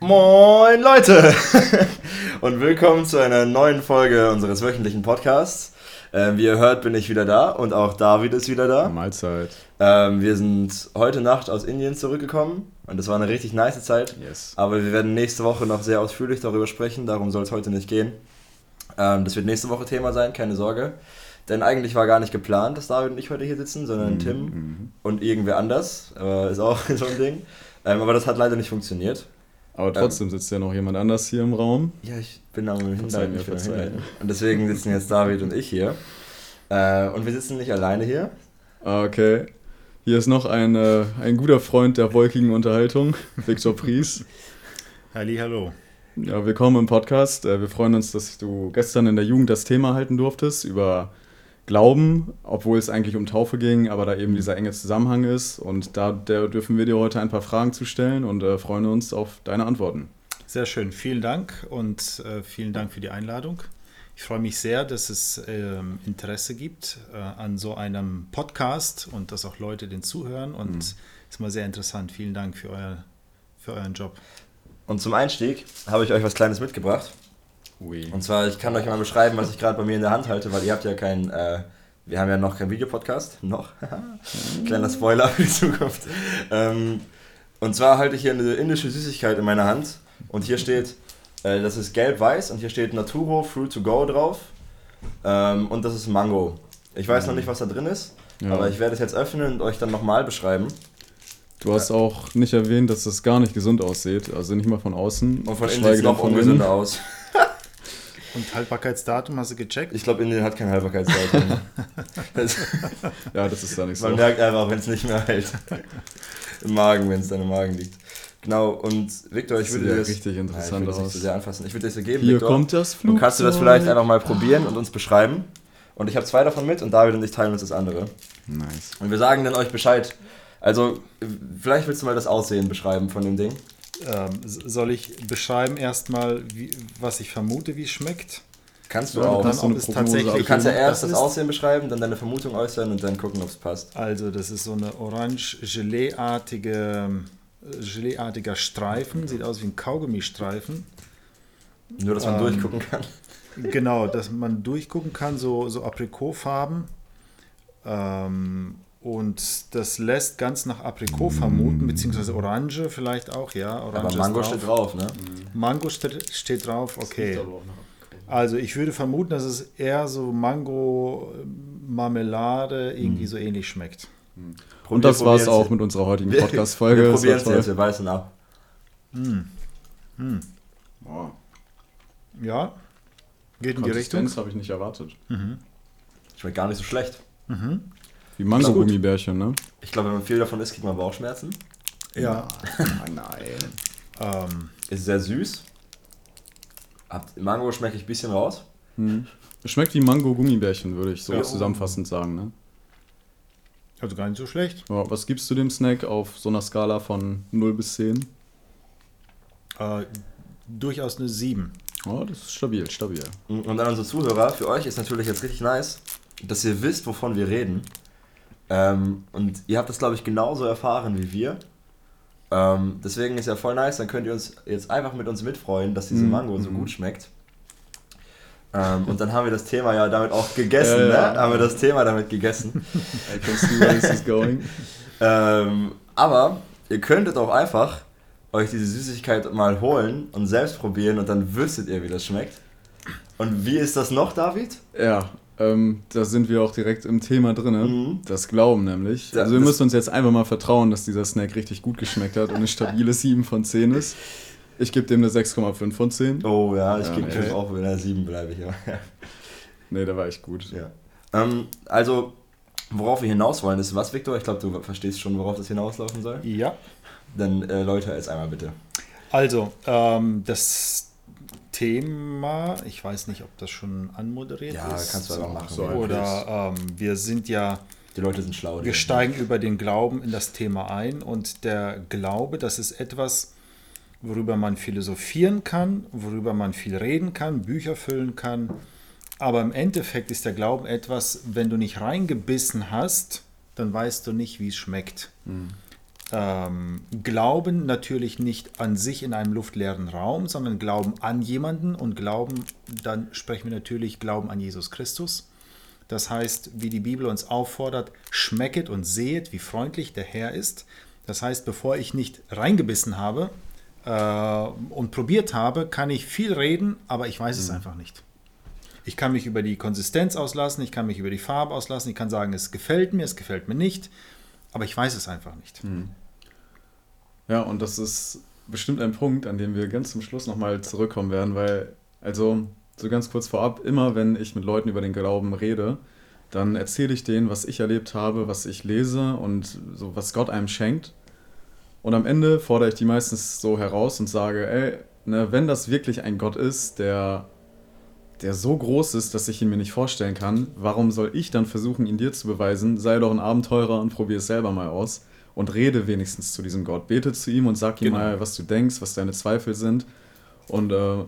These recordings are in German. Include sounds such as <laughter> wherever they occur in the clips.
Moin Leute <laughs> und willkommen zu einer neuen Folge unseres wöchentlichen Podcasts. Ähm, wie ihr hört, bin ich wieder da und auch David ist wieder da. Mahlzeit. Ähm, wir sind heute Nacht aus Indien zurückgekommen und es war eine richtig nice Zeit. Yes. Aber wir werden nächste Woche noch sehr ausführlich darüber sprechen, darum soll es heute nicht gehen. Ähm, das wird nächste Woche Thema sein, keine Sorge. Denn eigentlich war gar nicht geplant, dass David und ich heute hier sitzen, sondern Mhm, Tim mhm. und irgendwer anders. Aber ist auch <laughs> so ein Ding. Ähm, aber das hat leider nicht funktioniert. Aber trotzdem sitzt ja noch jemand anders hier im Raum. Ja, ich bin am Hinleiten. mir, ich. Hinleiten. Und deswegen sitzen jetzt David und ich hier. Äh, und wir sitzen nicht alleine hier. Ah, Okay. Hier ist noch ein, äh, ein guter Freund der wolkigen Unterhaltung, <laughs> Viktor Pries. Halli, hallo. Ja, willkommen im Podcast. Äh, Wir freuen uns, dass du gestern in der Jugend das Thema halten durftest über Glauben, obwohl es eigentlich um Taufe ging, aber da eben dieser enge Zusammenhang ist. Und da der dürfen wir dir heute ein paar Fragen zu stellen und äh, freuen uns auf deine Antworten. Sehr schön. Vielen Dank und äh, vielen Dank für die Einladung. Ich freue mich sehr, dass es ähm, Interesse gibt äh, an so einem Podcast und dass auch Leute den zuhören. Und Mhm. ist mal sehr interessant. Vielen Dank für, euer, für euren Job. Und zum Einstieg habe ich euch was Kleines mitgebracht. Ui. Und zwar, ich kann euch mal beschreiben, was ich gerade bei mir in der Hand halte, weil ihr habt ja kein, äh, wir haben ja noch keinen Videopodcast. Noch. <laughs> Kleiner Spoiler für die Zukunft. Ähm, und zwar halte ich hier eine indische Süßigkeit in meiner Hand. Und hier steht, äh, das ist gelb-weiß und hier steht Naturo Fruit to Go drauf. Ähm, und das ist Mango. Ich weiß noch nicht, was da drin ist, Ja. aber ich werde es jetzt öffnen und euch dann nochmal beschreiben. Du hast auch nicht erwähnt, dass das gar nicht gesund aussieht. Also nicht mal von außen. Und von innen sieht es noch ungesünder aus. Und Haltbarkeitsdatum hast du gecheckt? Ich glaube, Indien hat kein Haltbarkeitsdatum. <laughs> Das- <laughs> Ja, das ist da nicht so. Man merkt einfach, wenn es nicht mehr hält. <laughs> Im Magen, wenn es dann im Magen liegt. Genau, und Victor, ich Das würde sieht dir ja das, richtig Nein, interessant ich will das so sehr anfassen. Ich würde dir das so geben, Hier Victor. kommt das Und Flugzeug. kannst du das vielleicht einfach mal probieren und uns beschreiben? Und ich habe zwei davon mit und David und ich teilen uns das andere. Nice. Und wir sagen dann euch Bescheid. Also, vielleicht willst du mal das Aussehen beschreiben von dem Ding. Ähm, soll ich beschreiben erstmal, wie, was ich vermute, wie es schmeckt? Kannst du auch. kannst Dann, ob es tatsächlich Du kannst ja das erst das ist? Aussehen beschreiben, dann deine Vermutung äußern und dann gucken, ob es passt. Also, das ist so eine orange-Gelee-artige, äh, Gelee-artiger Streifen. Sieht aus wie ein Kaugummistreifen. Nur, dass man Ähm, durchgucken kann. <laughs> Genau, dass man durchgucken kann, so, so Aprikotfarben. Ähm, und das lässt ganz nach Aprikot vermuten, beziehungsweise Orange vielleicht auch, ja. Orange Aber Mango steht drauf, ne? Mango steht, steht drauf, okay. Also ich würde vermuten, dass es eher so Mango-Marmelade irgendwie so ähnlich schmeckt. Und das war es auch mit unserer heutigen Podcast-Folge. <laughs> Wir Das probieren jetzt, wir beißen ab. Boah, Ja, geht in die Richtung. Konsistenz habe ich nicht erwartet. Schmeckt gar nicht so schlecht. Wie Mango-Gummibärchen, ne? Ich glaube, wenn man viel davon isst, kriegt man Bauchschmerzen. Ja. <laughs> nein. Ähm, Ist sehr süß. Mango schmecke ich ein bisschen raus. Es schmeckt wie Mango-Gummibärchen, würde ich so Ja. zusammenfassend sagen, ne? also gar nicht so schlecht. Ja, was gibst du dem Snack auf so einer Skala von 0 bis 10? Äh, durchaus eine 7. Oh, das ist stabil, stabil. Und an unsere Zuhörer, für euch ist natürlich jetzt richtig nice, dass ihr wisst, wovon wir reden. Ähm, und ihr habt das, glaube ich, genauso erfahren wie wir. Ähm, deswegen ist ja voll nice, dann könnt ihr uns jetzt einfach mit uns mitfreuen, dass diese Mhm, Mango so mhm. gut schmeckt. Ähm, und dann haben wir das Thema ja damit auch gegessen, Ja, ja. ne? Haben wir das Thema damit gegessen. <laughs> I can see where this is going. <laughs> Ähm, aber ihr könntet auch einfach euch diese Süßigkeit mal holen und selbst probieren und dann wüsstet ihr, wie das schmeckt. Und wie ist das noch, David? Ja, ähm, da sind wir auch direkt im Thema drin. Mhm. Das Glauben nämlich. Also wir das- müssen uns jetzt einfach mal vertrauen, dass dieser Snack richtig gut geschmeckt hat und eine stabile 7 von 10 ist. Ich gebe dem eine 6,5 von 10. Oh ja, ich Ja, gebe bestimmt auch bei einer 7 bleibe ich. Nee, der war echt gut. ja. ähm, also, worauf wir hinaus wollen, ist was, Viktor? Ich glaube, du verstehst schon, worauf das hinauslaufen soll. Ja. Dann äh, Leute, jetzt einmal bitte. Also, ähm, das Thema, ich weiß nicht, ob das schon anmoderiert Ja, ist. kannst du einfach machen. So, Oder ähm, wir sind ja, Die Leute sind schlau. wir steigen über den Glauben in das Thema ein und der Glaube, das ist etwas, worüber man philosophieren kann, worüber man viel reden kann, Bücher füllen kann. Aber im Endeffekt ist der Glauben etwas, wenn du nicht reingebissen hast, dann weißt du nicht, wie es schmeckt. Ähm, Glauben natürlich nicht an sich in einem luftleeren Raum, sondern Glauben an jemanden und Glauben, dann sprechen wir natürlich Glauben an Jesus Christus. Das heißt, wie die Bibel uns auffordert, schmecket und sehet, wie freundlich der Herr ist. Das heißt, bevor ich nicht reingebissen habe äh, und probiert habe, kann ich viel reden, aber ich weiß es mhm. einfach nicht. Ich kann mich über die Konsistenz auslassen, ich kann mich über die Farbe auslassen, ich kann sagen, es gefällt mir, es gefällt mir nicht, aber ich weiß es einfach nicht. Mhm. Ja, und das ist bestimmt ein Punkt, an dem wir ganz zum Schluss nochmal zurückkommen werden, weil, also so ganz kurz vorab, immer wenn ich mit Leuten über den Glauben rede, dann erzähle ich denen, was ich erlebt habe, was ich lese und so, was Gott einem schenkt. Und am Ende fordere ich die meistens so heraus und sage, ey, ne, wenn das wirklich ein Gott ist, der der so groß ist, dass ich ihn mir nicht vorstellen kann, warum soll ich dann versuchen, ihn dir zu beweisen? Sei doch ein Abenteurer und probier es selber mal aus und rede wenigstens zu diesem Gott. Bete zu ihm und sag ihm genau. mal, was du denkst, was deine Zweifel sind. Und äh,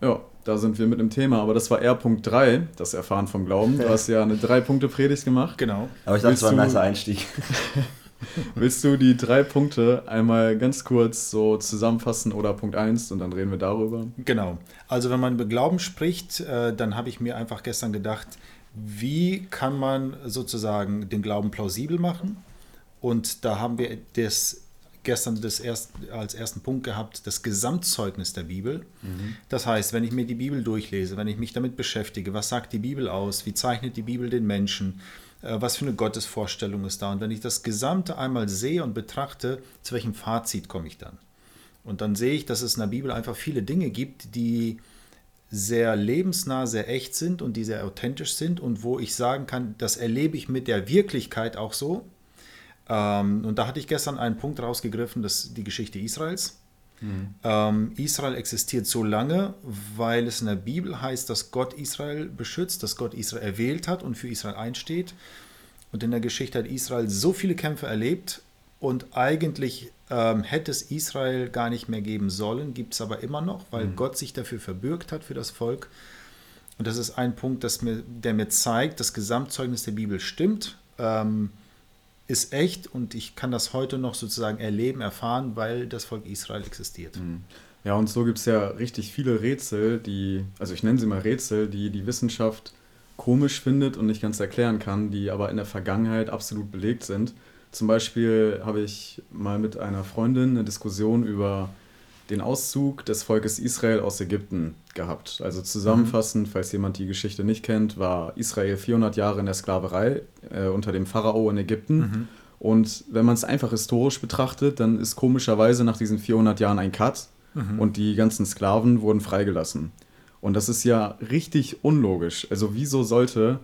ja, da sind wir mit dem Thema. Aber das war eher Punkt 3, das Erfahren vom Glauben. Du hast ja eine Drei-Punkte-Predigt gemacht. Genau. Aber ich dachte, es war ein nicer Einstieg. <laughs> Willst du die drei Punkte einmal ganz kurz so zusammenfassen oder Punkt 1 und dann reden wir darüber? Genau. Also wenn man über Glauben spricht, äh, dann habe ich mir einfach gestern gedacht, wie kann man sozusagen den Glauben plausibel machen? Und da haben wir das gestern das erst, als ersten Punkt gehabt, das Gesamtzeugnis der Bibel. Mhm. Das heißt, wenn ich mir die Bibel durchlese, wenn ich mich damit beschäftige, was sagt die Bibel aus, wie zeichnet die Bibel den Menschen, äh, was für eine Gottesvorstellung ist da. Und wenn ich das Gesamte einmal sehe und betrachte, zu welchem Fazit komme ich dann? Und dann sehe ich, dass es in der Bibel einfach viele Dinge gibt, die sehr lebensnah, sehr echt sind und die sehr authentisch sind und wo ich sagen kann, das erlebe ich mit der Wirklichkeit auch so. Ähm, und da hatte ich gestern einen Punkt rausgegriffen, das ist die Geschichte Israels. Mhm. Ähm, Israel existiert so lange, weil es in der Bibel heißt, dass Gott Israel beschützt, dass Gott Israel erwählt hat und für Israel einsteht. Und in der Geschichte hat Israel so viele Kämpfe erlebt und eigentlich ähm, hätte es Israel gar nicht mehr geben sollen, gibt es aber immer noch, weil mhm. Gott sich dafür verbürgt hat für das Volk. Und das ist ein Punkt, mir, der mir zeigt, das Gesamtzeugnis der Bibel stimmt. Ähm, ist echt und ich kann das heute noch sozusagen erleben, erfahren, weil das Volk Israel existiert. Mhm. Ja, und so gibt es ja richtig viele Rätsel, die, also ich nenne sie mal Rätsel, die die Wissenschaft komisch findet und nicht ganz erklären kann, die aber in der Vergangenheit absolut belegt sind. Zum Beispiel habe ich mal mit einer Freundin eine Diskussion über den Auszug des Volkes Israel aus Ägypten gehabt. Also zusammenfassend, mhm. falls jemand die Geschichte nicht kennt, war Israel 400 Jahre in der Sklaverei äh, unter dem Pharao in Ägypten. Mhm. Und wenn man es einfach historisch betrachtet, dann ist komischerweise nach diesen 400 Jahren ein Cut mhm. und die ganzen Sklaven wurden freigelassen. Und das ist ja richtig unlogisch. Also wieso sollte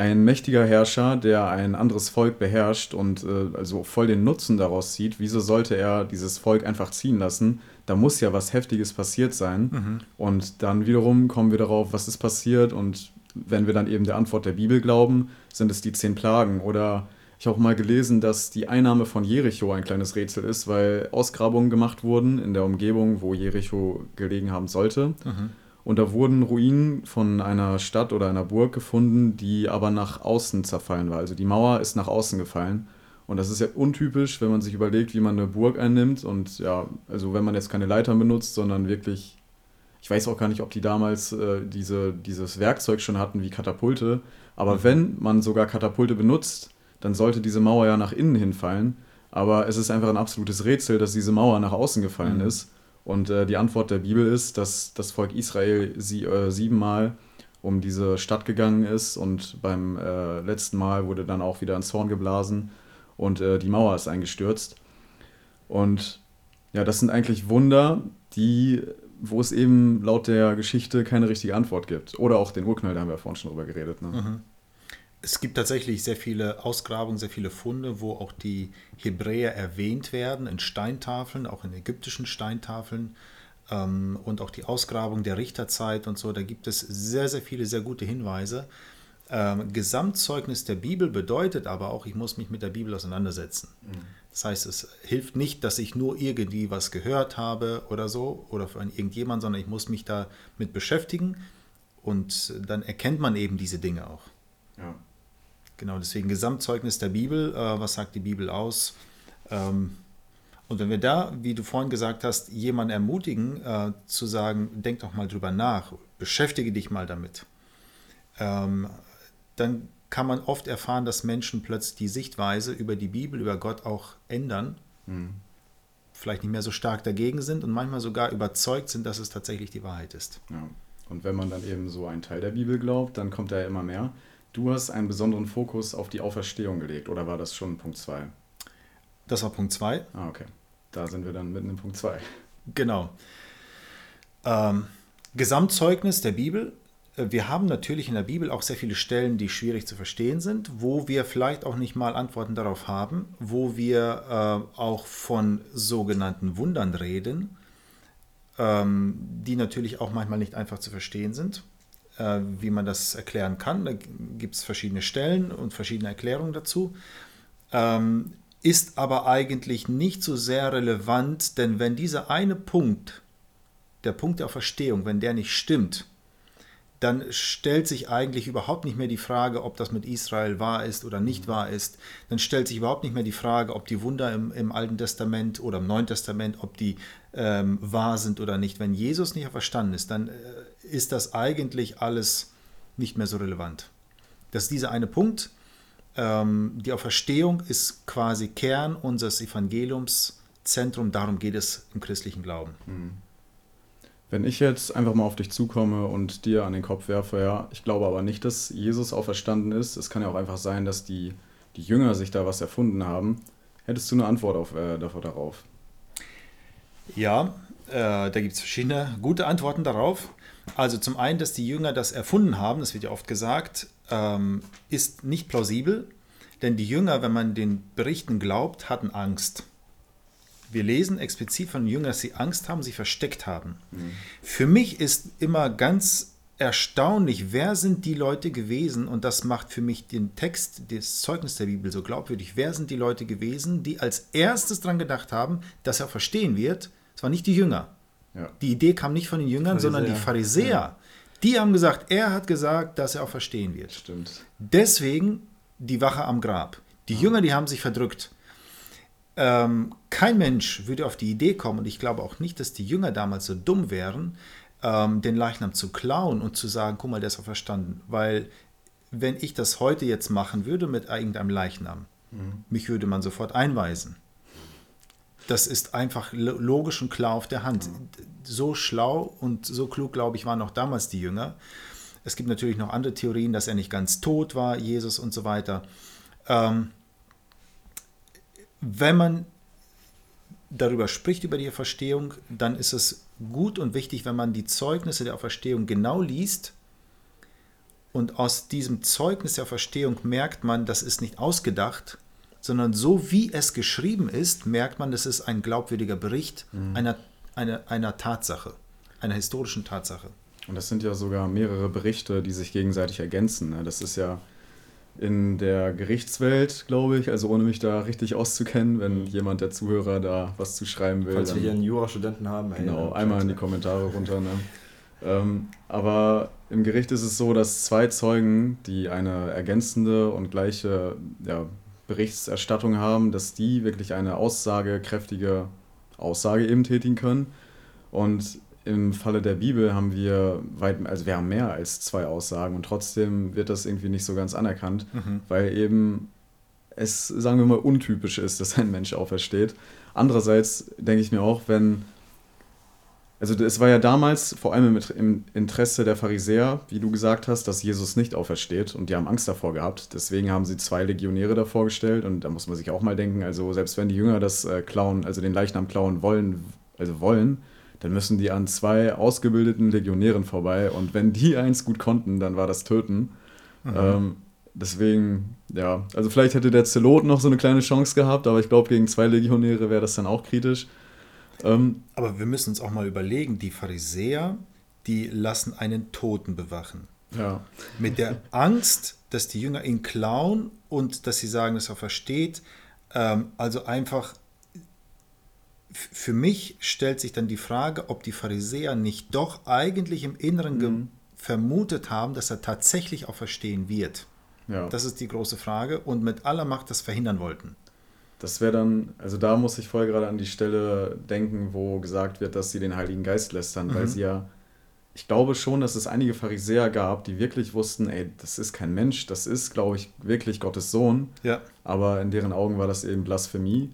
ein mächtiger Herrscher, der ein anderes Volk beherrscht und äh, also voll den Nutzen daraus zieht, wieso sollte er dieses Volk einfach ziehen lassen? Da muss ja was Heftiges passiert sein. Mhm. Und dann wiederum kommen wir darauf, was ist passiert. Und wenn wir dann eben der Antwort der Bibel glauben, sind es die zehn Plagen. Oder ich habe auch mal gelesen, dass die Einnahme von Jericho ein kleines Rätsel ist, weil Ausgrabungen gemacht wurden in der Umgebung, wo Jericho gelegen haben sollte. Mhm. Und da wurden Ruinen von einer Stadt oder einer Burg gefunden, die aber nach außen zerfallen war. Also die Mauer ist nach außen gefallen. Und das ist ja untypisch, wenn man sich überlegt, wie man eine Burg einnimmt. Und ja, also wenn man jetzt keine Leitern benutzt, sondern wirklich, ich weiß auch gar nicht, ob die damals äh, diese, dieses Werkzeug schon hatten wie Katapulte. Aber mhm. wenn man sogar Katapulte benutzt, dann sollte diese Mauer ja nach innen hinfallen. Aber es ist einfach ein absolutes Rätsel, dass diese Mauer nach außen gefallen mhm. ist. Und äh, die Antwort der Bibel ist, dass das Volk Israel sie, äh, siebenmal um diese Stadt gegangen ist und beim äh, letzten Mal wurde dann auch wieder ein Zorn geblasen und äh, die Mauer ist eingestürzt. Und ja, das sind eigentlich Wunder, die, wo es eben laut der Geschichte keine richtige Antwort gibt. Oder auch den Urknall, da haben wir vorhin schon drüber geredet. Ne? Mhm es gibt tatsächlich sehr viele Ausgrabungen, sehr viele Funde, wo auch die Hebräer erwähnt werden in Steintafeln, auch in ägyptischen Steintafeln ähm, und auch die Ausgrabung der Richterzeit und so. Da gibt es sehr, sehr viele, sehr gute Hinweise. Ähm, Gesamtzeugnis der Bibel bedeutet aber auch, ich muss mich mit der Bibel auseinandersetzen. Mhm. Das heißt, es hilft nicht, dass ich nur irgendwie was gehört habe oder so oder von irgendjemand, sondern ich muss mich damit beschäftigen und dann erkennt man eben diese Dinge auch. Ja. Genau, deswegen Gesamtzeugnis der Bibel. Äh, was sagt die Bibel aus? Ähm, und wenn wir da, wie du vorhin gesagt hast, jemanden ermutigen, äh, zu sagen, denk doch mal drüber nach, beschäftige dich mal damit, ähm, dann kann man oft erfahren, dass Menschen plötzlich die Sichtweise über die Bibel, über Gott auch ändern, mhm. vielleicht nicht mehr so stark dagegen sind und manchmal sogar überzeugt sind, dass es tatsächlich die Wahrheit ist. Ja. Und wenn man dann eben so einen Teil der Bibel glaubt, dann kommt da ja immer mehr. Du hast einen besonderen Fokus auf die Auferstehung gelegt, oder war das schon Punkt 2? Das war Punkt 2. Ah, okay. Da sind wir dann mitten in Punkt 2. Genau. Ähm, Gesamtzeugnis der Bibel. Äh, wir haben natürlich in der Bibel auch sehr viele Stellen, die schwierig zu verstehen sind, wo wir vielleicht auch nicht mal Antworten darauf haben, wo wir äh, auch von sogenannten Wundern reden, ähm, die natürlich auch manchmal nicht einfach zu verstehen sind, wie man das erklären kann. Da gibt es verschiedene Stellen und verschiedene Erklärungen dazu. Ähm, ist aber eigentlich nicht so sehr relevant, denn wenn dieser eine Punkt, der Punkt der Verstehung, wenn der nicht stimmt, dann stellt sich eigentlich überhaupt nicht mehr die Frage, ob das mit Israel wahr ist oder nicht wahr ist. Dann stellt sich überhaupt nicht mehr die Frage, ob die Wunder im, im Alten Testament oder im Neuen Testament, ob die ähm, wahr sind oder nicht. Wenn Jesus nicht verstanden ist, dann äh, ist das eigentlich alles nicht mehr so relevant. Das ist dieser eine Punkt, ähm, die Auferstehung ist quasi Kern unseres Evangeliums, Zentrum, darum geht es im christlichen Glauben. Mhm. Wenn ich jetzt einfach mal auf dich zukomme und dir an den Kopf werfe, ja, ich glaube aber nicht, dass Jesus auferstanden ist. Es kann ja auch einfach sein, dass die, die Jünger sich da was erfunden haben. Hättest du eine Antwort auf, äh, darauf? Ja, äh, da gibt es verschiedene gute Antworten darauf. Also zum einen, dass die Jünger das erfunden haben, das wird ja oft gesagt, ähm, ist nicht plausibel, denn die Jünger, wenn man den Berichten glaubt, hatten Angst. Wir lesen explizit von den Jüngern, dass sie Angst haben, sie versteckt haben. Mhm. Für mich ist immer ganz erstaunlich, wer sind die Leute gewesen, und das macht für mich den Text, das Zeugnis der Bibel so glaubwürdig, wer sind die Leute gewesen, die als erstes daran gedacht haben, dass er verstehen wird, es waren nicht die Jünger. Ja. Die Idee kam nicht von den Jüngern, Pharisäer. sondern die Pharisäer. Ja. Die haben gesagt, er hat gesagt, dass er auch verstehen wird. Stimmt. Deswegen die Wache am Grab. Die ja. Jünger, die haben sich verdrückt. Ähm, kein Mensch würde auf die Idee kommen, und ich glaube auch nicht, dass die Jünger damals so dumm wären, ähm, den Leichnam zu klauen und zu sagen, guck mal, der ist auch verstanden. Weil wenn ich das heute jetzt machen würde mit irgendeinem Leichnam, mhm. mich würde man sofort einweisen. Das ist einfach logisch und klar auf der Hand. So schlau und so klug, glaube ich, waren auch damals die Jünger. Es gibt natürlich noch andere Theorien, dass er nicht ganz tot war, Jesus und so weiter. Ähm, wenn man darüber spricht, über die Verstehung, dann ist es gut und wichtig, wenn man die Zeugnisse der Auferstehung genau liest. Und aus diesem Zeugnis der Auferstehung merkt man, das ist nicht ausgedacht, sondern so wie es geschrieben ist, merkt man, das ist ein glaubwürdiger Bericht mhm. einer, einer, einer Tatsache, einer historischen Tatsache. Und das sind ja sogar mehrere Berichte, die sich gegenseitig ergänzen. Ne? Das ist ja in der Gerichtswelt, glaube ich, also ohne mich da richtig auszukennen, wenn jemand der Zuhörer da was zu schreiben will. Falls wir hier einen Jurastudenten haben. Ey, genau, einmal in die Kommentare runter. Ne? Ähm, aber im Gericht ist es so, dass zwei Zeugen, die eine ergänzende und gleiche ja, Berichterstattung haben, dass die wirklich eine aussagekräftige Aussage eben tätigen können. Und im Falle der Bibel haben wir weit, also wir haben mehr als zwei Aussagen und trotzdem wird das irgendwie nicht so ganz anerkannt, mhm. weil eben es, sagen wir mal, untypisch ist, dass ein Mensch aufersteht. Andererseits denke ich mir auch, wenn also es war ja damals vor allem im Interesse der Pharisäer, wie du gesagt hast, dass Jesus nicht aufersteht und die haben Angst davor gehabt. Deswegen haben sie zwei Legionäre davor gestellt und da muss man sich auch mal denken, also selbst wenn die Jünger das äh, klauen, also den Leichnam klauen wollen, also wollen, dann müssen die an zwei ausgebildeten Legionären vorbei und wenn die eins gut konnten, dann war das Töten. Mhm. Ähm, deswegen, ja, also vielleicht hätte der Zelot noch so eine kleine Chance gehabt, aber ich glaube, gegen zwei Legionäre wäre das dann auch kritisch. Ähm, Aber wir müssen uns auch mal überlegen, die Pharisäer, die lassen einen Toten bewachen. Ja. Mit der Angst, dass die Jünger ihn klauen und dass sie sagen, dass er versteht. Ähm, also einfach, für mich stellt sich dann die Frage, ob die Pharisäer nicht doch eigentlich im Inneren mhm. vermutet haben, dass er tatsächlich auch verstehen wird. Ja. Das ist die große Frage und mit aller Macht das verhindern wollten. das wäre dann, also da muss ich voll gerade an die Stelle denken, wo gesagt wird, dass sie den Heiligen Geist lästern, mhm. weil sie ja, ich glaube schon, dass es einige Pharisäer gab, die wirklich wussten, ey, das ist kein Mensch, das ist, glaube ich, wirklich Gottes Sohn. Ja. Aber in deren Augen war das eben Blasphemie.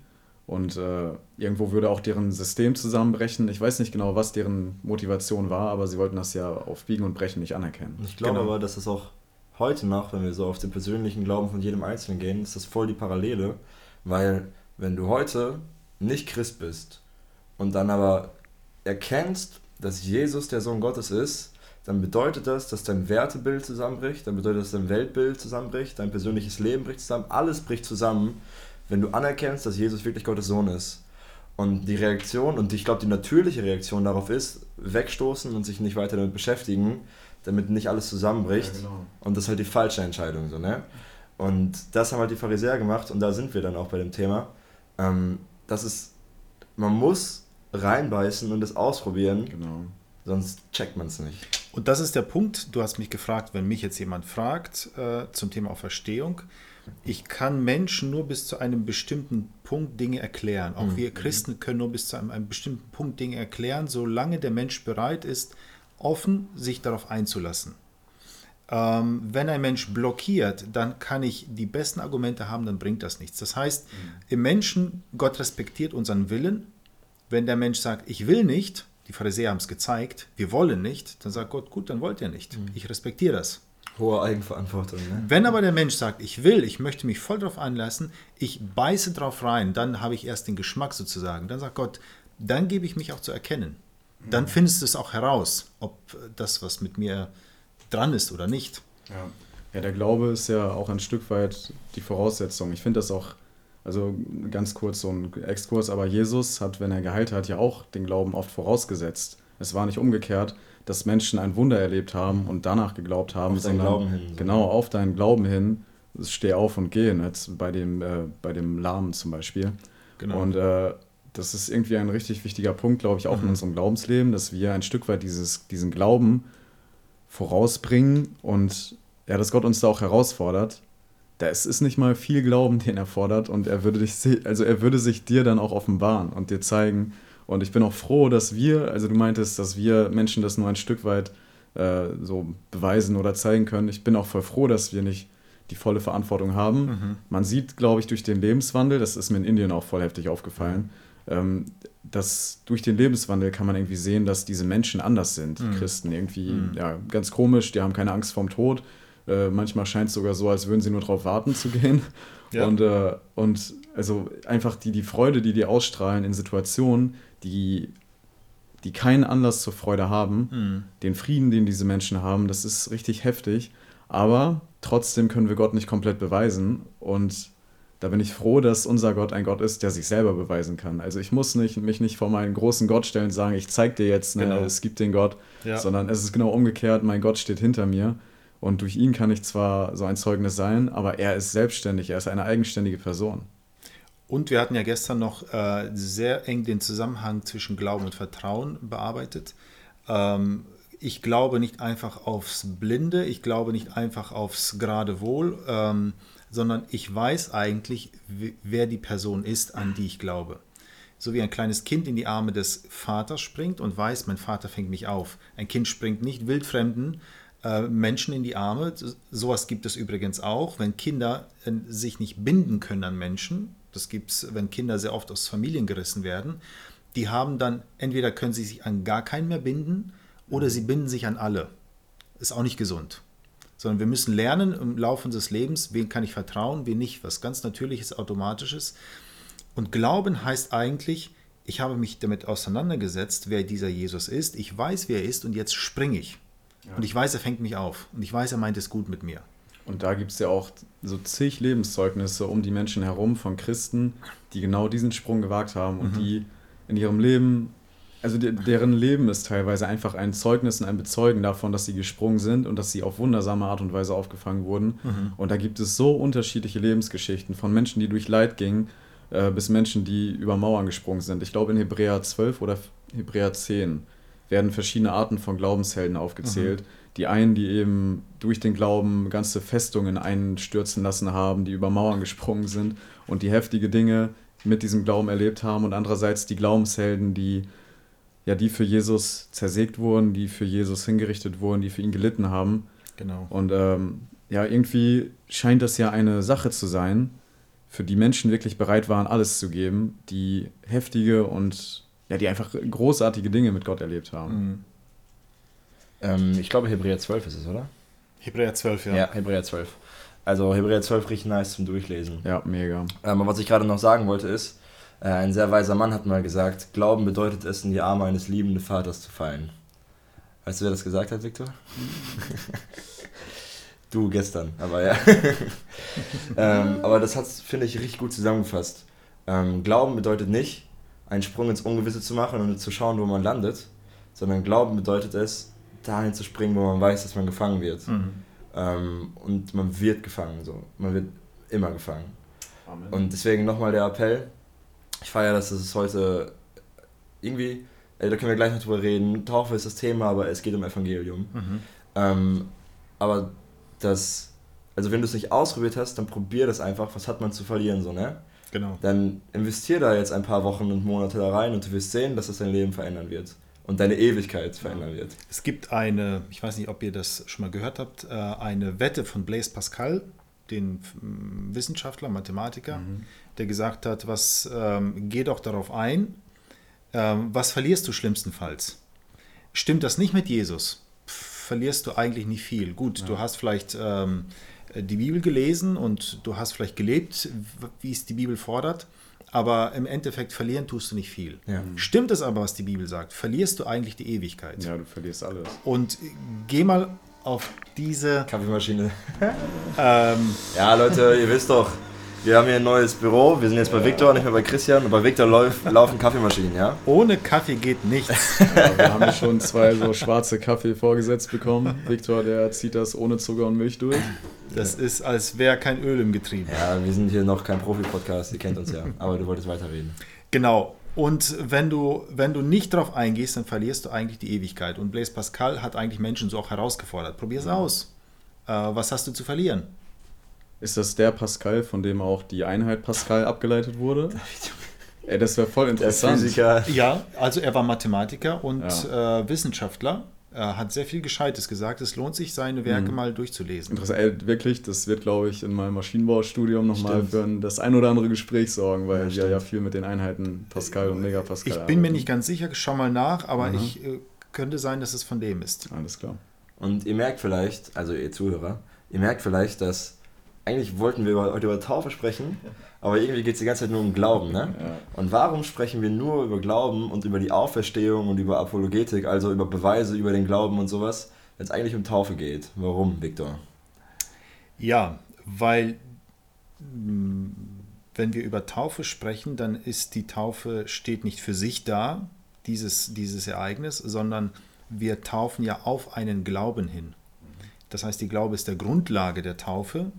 Und äh, irgendwo würde auch deren System zusammenbrechen. Ich weiß nicht genau, was deren Motivation war, aber sie wollten das ja auf Biegen und Brechen nicht anerkennen. Ich glaube genau. aber, dass es auch heute noch, wenn wir so auf den persönlichen Glauben von jedem Einzelnen gehen, ist das voll die Parallele. Weil wenn du heute nicht Christ bist und dann aber erkennst, dass Jesus der Sohn Gottes ist, dann bedeutet das, dass dein Wertebild zusammenbricht, dann bedeutet das, dass dein Weltbild zusammenbricht, dein persönliches Leben bricht zusammen, alles bricht zusammen, wenn du anerkennst, dass Jesus wirklich Gottes Sohn ist. Und die Reaktion, und ich glaube, die natürliche Reaktion darauf ist, wegstoßen und sich nicht weiter damit beschäftigen, damit nicht alles zusammenbricht. Ja, genau. Und das ist halt die falsche Entscheidung. So, ne? Und das haben halt die Pharisäer gemacht und da sind wir dann auch bei dem Thema. Ähm, das ist, man muss reinbeißen und es ausprobieren, genau. sonst checkt man es nicht. Und das ist der Punkt, du hast mich gefragt, wenn mich jetzt jemand fragt äh, zum Thema Auferstehung, ich kann Menschen nur bis zu einem bestimmten Punkt Dinge erklären. Auch mhm. wir Christen können nur bis zu einem, einem, bestimmten Punkt Dinge erklären, solange der Mensch bereit ist, offen sich darauf einzulassen. Ähm, wenn ein Mensch blockiert, dann kann ich die besten Argumente haben, dann bringt das nichts. Das heißt, mhm. im Menschen, Gott respektiert unseren Willen. Wenn der Mensch sagt, ich will nicht, die Pharisäer haben es gezeigt, wir wollen nicht, dann sagt Gott, gut, dann wollt ihr nicht. Mhm. Ich respektiere das. Hohe Eigenverantwortung. Ne? Wenn aber der Mensch sagt, ich will, ich möchte mich voll darauf einlassen, ich beiße drauf rein, dann habe ich erst den Geschmack sozusagen. Dann sagt Gott, dann gebe ich mich auch zu erkennen. Dann mhm. findest du es auch heraus, ob das, was mit mir dran ist oder nicht. Ja. ja, der Glaube ist ja auch ein Stück weit die Voraussetzung. Ich finde das auch, also ganz kurz so ein Exkurs, aber Jesus hat, wenn er geheilt hat, ja auch den Glauben oft vorausgesetzt. Es war nicht umgekehrt, dass Menschen ein Wunder erlebt haben und danach geglaubt haben, auf sondern Glauben hin, genau auf deinen Glauben hin, steh auf und geh, jetzt bei dem, äh, bei dem Lahmen zum Beispiel. Genau. Und äh, das ist irgendwie ein richtig wichtiger Punkt, glaube ich, auch mhm. in unserem Glaubensleben, dass wir ein Stück weit dieses, diesen Glauben vorausbringen und ja, dass Gott uns da auch herausfordert. Da ist, ist nicht mal viel Glauben, den er fordert und er würde dich, also er würde sich dir dann auch offenbaren und dir zeigen. Und ich bin auch froh, dass wir, also du meintest, dass wir Menschen das nur ein Stück weit äh, so beweisen oder zeigen können. Ich bin auch voll froh, dass wir nicht die volle Verantwortung haben. Mhm. Man sieht, glaube ich, durch den Lebenswandel, das ist mir in Indien auch voll heftig aufgefallen, ähm, dass durch den Lebenswandel kann man irgendwie sehen, dass diese Menschen anders sind, mhm. Christen. Irgendwie, mhm. ja, ganz komisch, die haben keine Angst vorm Tod. Äh, manchmal scheint es sogar so, als würden sie nur darauf warten zu gehen. Ja. Und, äh, und also einfach die, die Freude, die die ausstrahlen in Situationen, die, die keinen Anlass zur Freude haben, mhm. den Frieden, den diese Menschen haben, das ist richtig heftig. Aber trotzdem können wir Gott nicht komplett beweisen. Und da bin ich froh, dass unser Gott ein Gott ist, der sich selber beweisen kann. Also ich muss nicht, mich nicht vor meinen großen Gott stellen und sagen, ich zeig dir jetzt, ne, genau. es gibt den Gott, ja. sondern es ist genau umgekehrt, mein Gott steht hinter mir und durch ihn kann ich zwar so ein Zeugnis sein, aber er ist selbstständig, er ist eine eigenständige Person. Und wir hatten ja gestern noch äh, sehr eng den Zusammenhang zwischen Glauben und Vertrauen bearbeitet. Ähm, ich glaube nicht einfach aufs Blinde, ich glaube nicht einfach aufs gerade Wohl. Ähm, sondern ich weiß eigentlich, wer die Person ist, an die ich glaube. So wie ein kleines Kind in die Arme des Vaters springt und weiß, mein Vater fängt mich auf. Ein Kind springt nicht wildfremden äh, Menschen in die Arme. Sowas gibt es übrigens auch, wenn Kinder äh, sich nicht binden können an Menschen. Das gibt es, wenn Kinder sehr oft aus Familien gerissen werden. Die haben dann, entweder können sie sich an gar keinen mehr binden oder sie binden sich an alle. Ist auch nicht gesund sondern wir müssen lernen im Laufe unseres Lebens, wen kann ich vertrauen, wen nicht, was ganz natürliches, automatisches. Und Glauben heißt eigentlich, ich habe mich damit auseinandergesetzt, wer dieser Jesus ist, ich weiß, wer er ist und jetzt springe ich. Ja. Und ich weiß, er fängt mich auf und ich weiß, er meint es gut mit mir. Und da gibt es ja auch so zig Lebenszeugnisse um die Menschen herum von Christen, die genau diesen Sprung gewagt haben und mhm. die in ihrem Leben also de deren Leben ist teilweise einfach ein Zeugnis und ein Bezeugen davon, dass sie gesprungen sind und dass sie auf wundersame Art und Weise aufgefangen wurden. Mhm. Und da gibt es so unterschiedliche Lebensgeschichten von Menschen, die durch Leid gingen, äh, bis Menschen, die über Mauern gesprungen sind. Ich glaube in Hebräer 12 oder Hebräer 10 werden verschiedene Arten von Glaubenshelden aufgezählt. Mhm. Die einen, die eben durch den Glauben ganze Festungen einstürzen lassen haben, die über Mauern gesprungen sind und die heftige Dinge mit diesem Glauben erlebt haben. Und andererseits die Glaubenshelden, die ja, die für Jesus zersägt wurden, die für Jesus hingerichtet wurden, die für ihn gelitten haben. Genau. Und ähm, ja, irgendwie scheint das ja eine Sache zu sein, für die Menschen wirklich bereit waren, alles zu geben, die heftige und ja, die einfach großartige Dinge mit Gott erlebt haben. Mhm. Ähm, ich glaube, Hebräer 12 ist es, oder? Hebräer 12, ja. Ja, Hebräer 12. Also Hebräer 12 richtig nice zum Durchlesen. Ja, mega. Ähm, aber was ich gerade noch sagen wollte ist, äh, ein sehr weiser Mann hat mal gesagt, Glauben bedeutet es, in die Arme eines liebenden Vaters zu fallen. Weißt du, wer das gesagt hat, Viktor? <laughs> du gestern, aber ja. <laughs> ähm, aber das hat finde ich, richtig gut zusammengefasst. Ähm, Glauben bedeutet nicht, einen Sprung ins Ungewisse zu machen und zu schauen, wo man landet, sondern Glauben bedeutet es, dahin zu springen, wo man weiß, dass man gefangen wird. Mhm. Ähm, und man wird gefangen, so. Man wird immer gefangen. Amen. Und deswegen nochmal der Appell, ich feiere, dass es heute irgendwie, ey, da können wir gleich noch drüber reden, Taufe ist das Thema, aber es geht um Evangelium. Mhm. Ähm, aber das, also wenn du es nicht ausprobiert hast, dann probier das einfach, was hat man zu verlieren, so, ne? Genau. Dann investier da jetzt ein paar Wochen und Monate da rein und du wirst sehen, dass es dein Leben verändern wird und deine Ewigkeit verändern wird. Es gibt eine, ich weiß nicht, ob ihr das schon mal gehört habt, äh, eine Wette von Blaise Pascal, den Wissenschaftler, Mathematiker, mhm der gesagt hat, was ähm, geh doch darauf ein, ähm, was verlierst du schlimmstenfalls? Stimmt das nicht mit Jesus? Verlierst du eigentlich nicht viel. Gut, ja. du hast vielleicht ähm, die Bibel gelesen und du hast vielleicht gelebt, wie es die Bibel fordert, aber im Endeffekt verlieren tust du nicht viel. Ja. Stimmt es aber, was die Bibel sagt, verlierst du eigentlich die Ewigkeit. Ja, du verlierst alles. Und geh mal auf diese Kaffeemaschine. <laughs> ähm, ja, Leute, ihr wisst doch, wir haben hier ein neues Büro. Wir sind jetzt bei Victor, nicht mehr bei Christian. Und bei Victor läuft, laufen Kaffeemaschinen, ja? Ohne Kaffee geht nichts. <laughs> Ja, wir haben schon zwei so schwarze Kaffee vorgesetzt bekommen. Victor, der zieht das ohne Zucker und Milch durch. Das ist, als wäre kein Öl im Getriebe. Ja, wir sind hier noch kein Profi-Podcast, ihr kennt uns ja. Aber du wolltest weiterreden. Genau. Und wenn du, wenn du nicht darauf eingehst, dann verlierst du eigentlich die Ewigkeit. Und Blaise Pascal hat eigentlich Menschen so auch herausgefordert. Probier es aus. Äh, was hast du zu verlieren? Ist das der Pascal, von dem auch die Einheit Pascal abgeleitet wurde? <laughs> Ey, das wäre voll interessant. Ja, also er war Mathematiker und ja. äh, Wissenschaftler. Er hat sehr viel Gescheites gesagt. Es lohnt sich, seine Werke mhm. mal durchzulesen. Interessant, ey, wirklich, das wird, glaube ich, in meinem Maschinenbaustudium nochmal für ein, das ein oder andere Gespräch sorgen, weil ja, wir ja viel mit den Einheiten Pascal und Megapascal Ich bin arbeiten. mir nicht ganz sicher, schau mal nach, aber mhm. ich äh, könnte sein, dass es von dem ist. Alles klar. Und ihr merkt vielleicht, also ihr Zuhörer, ihr merkt vielleicht, dass eigentlich wollten wir heute über Taufe sprechen, <laughs> aber irgendwie geht es die ganze Zeit nur um Glauben. Ne? Ja. Und warum sprechen wir nur über Glauben und über die Auferstehung und über Apologetik, also über Beweise über den Glauben und sowas, wenn es eigentlich um Taufe geht? Warum, Viktor? Ja, weil mm, wenn wir über Taufe sprechen, dann ist die Taufe steht nicht für sich da, dieses, dieses Ereignis, sondern wir taufen ja auf einen Glauben hin. Das heißt, die Glaube ist der Grundlage der Taufe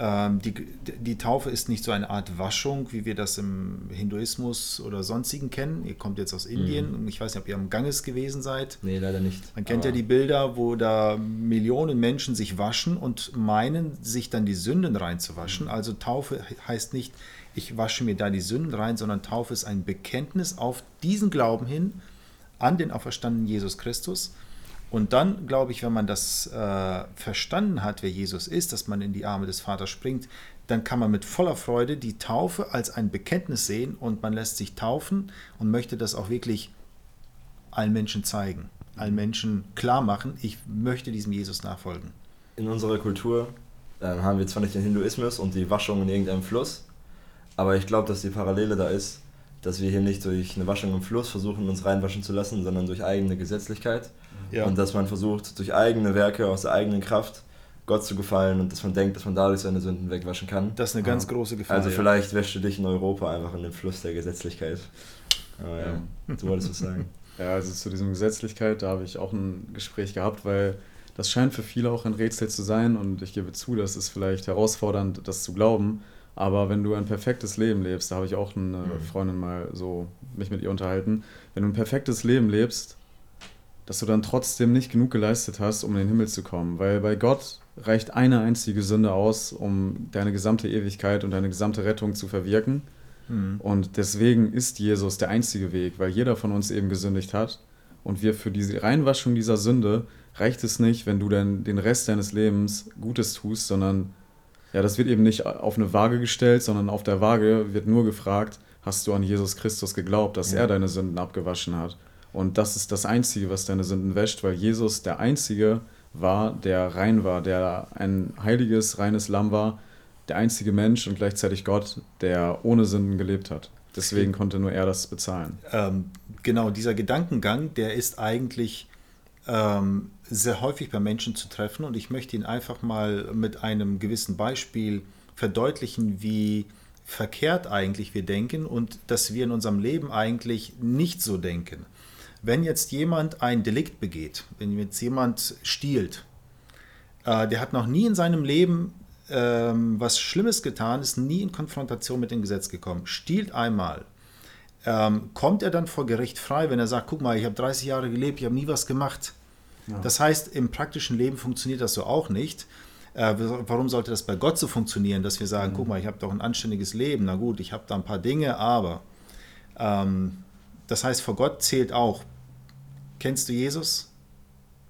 die, die Taufe ist nicht so eine Art Waschung, wie wir das im Hinduismus oder sonstigen kennen. Ihr kommt jetzt aus Indien. Mhm. Ich weiß nicht, ob ihr am Ganges gewesen seid. Nee, leider nicht. Man kennt ja die Bilder, wo da Millionen Menschen sich waschen und meinen, sich dann die Sünden reinzuwaschen. Mhm. Also Taufe heißt nicht, ich wasche mir da die Sünden rein, sondern Taufe ist ein Bekenntnis auf diesen Glauben hin an den auferstandenen Jesus Christus. Und dann, glaube ich, wenn man das äh, verstanden hat, wer Jesus ist, dass man in die Arme des Vaters springt, dann kann man mit voller Freude die Taufe als ein Bekenntnis sehen und man lässt sich taufen und möchte das auch wirklich allen Menschen zeigen, allen Menschen klar machen, ich möchte diesem Jesus nachfolgen. In unserer Kultur äh, haben wir zwar nicht den Hinduismus und die Waschung in irgendeinem Fluss, aber ich glaube, dass die Parallele da ist, dass wir hier nicht durch eine Waschung im Fluss versuchen, uns reinwaschen zu lassen, sondern durch eigene Gesetzlichkeit ja. Und dass man versucht, durch eigene Werke, aus der eigenen Kraft Gott zu gefallen und dass man denkt, dass man dadurch seine Sünden wegwaschen kann. Das ist eine ganz ja. große Gefahr. Also vielleicht wäschst du dich in Europa einfach in den Fluss der Gesetzlichkeit. Aber ja, ja. du wolltest was sagen. <laughs> Ja, also zu diesem Gesetzlichkeit, da habe ich auch ein Gespräch gehabt, weil das scheint für viele auch ein Rätsel zu sein und ich gebe zu, das ist vielleicht herausfordernd, das zu glauben. Aber wenn du ein perfektes Leben lebst, da habe ich auch eine mhm. Freundin mal so mich mit ihr unterhalten, wenn du ein perfektes Leben lebst, dass du dann trotzdem nicht genug geleistet hast, um in den Himmel zu kommen. Weil bei Gott reicht eine einzige Sünde aus, um deine gesamte Ewigkeit und deine gesamte Rettung zu verwirken. Mhm. Und deswegen ist Jesus der einzige Weg, weil jeder von uns eben gesündigt hat. Und wir für diese Reinwaschung dieser Sünde reicht es nicht, wenn du dann den Rest deines Lebens Gutes tust, sondern ja, das wird eben nicht auf eine Waage gestellt, sondern auf der Waage wird nur gefragt, hast du an Jesus Christus geglaubt, dass ja. er deine Sünden abgewaschen hat. Und das ist das Einzige, was deine Sünden wäscht, weil Jesus der Einzige war, der rein war, der ein heiliges, reines Lamm war, der einzige Mensch und gleichzeitig Gott, der ohne Sünden gelebt hat. Deswegen konnte nur er das bezahlen. Ähm, genau, dieser Gedankengang, der ist eigentlich ähm, sehr häufig bei Menschen zu treffen und ich möchte ihn einfach mal mit einem gewissen Beispiel verdeutlichen, wie verkehrt eigentlich wir denken und dass wir in unserem Leben eigentlich nicht so denken. Wenn jetzt jemand ein Delikt begeht, wenn jetzt jemand stiehlt, äh, der hat noch nie in seinem Leben ähm, was Schlimmes getan, ist nie in Konfrontation mit dem Gesetz gekommen, stiehlt einmal, ähm, kommt er dann vor Gericht frei, wenn er sagt, guck mal, ich habe 30 Jahre gelebt, ich habe nie was gemacht. Ja. Das heißt, im praktischen Leben funktioniert das so auch nicht. Äh, warum sollte das bei Gott so funktionieren, dass wir sagen, mhm. guck mal, ich habe doch ein anständiges Leben, na gut, ich habe da ein paar Dinge, aber ähm, das heißt, vor Gott zählt auch, kennst du Jesus,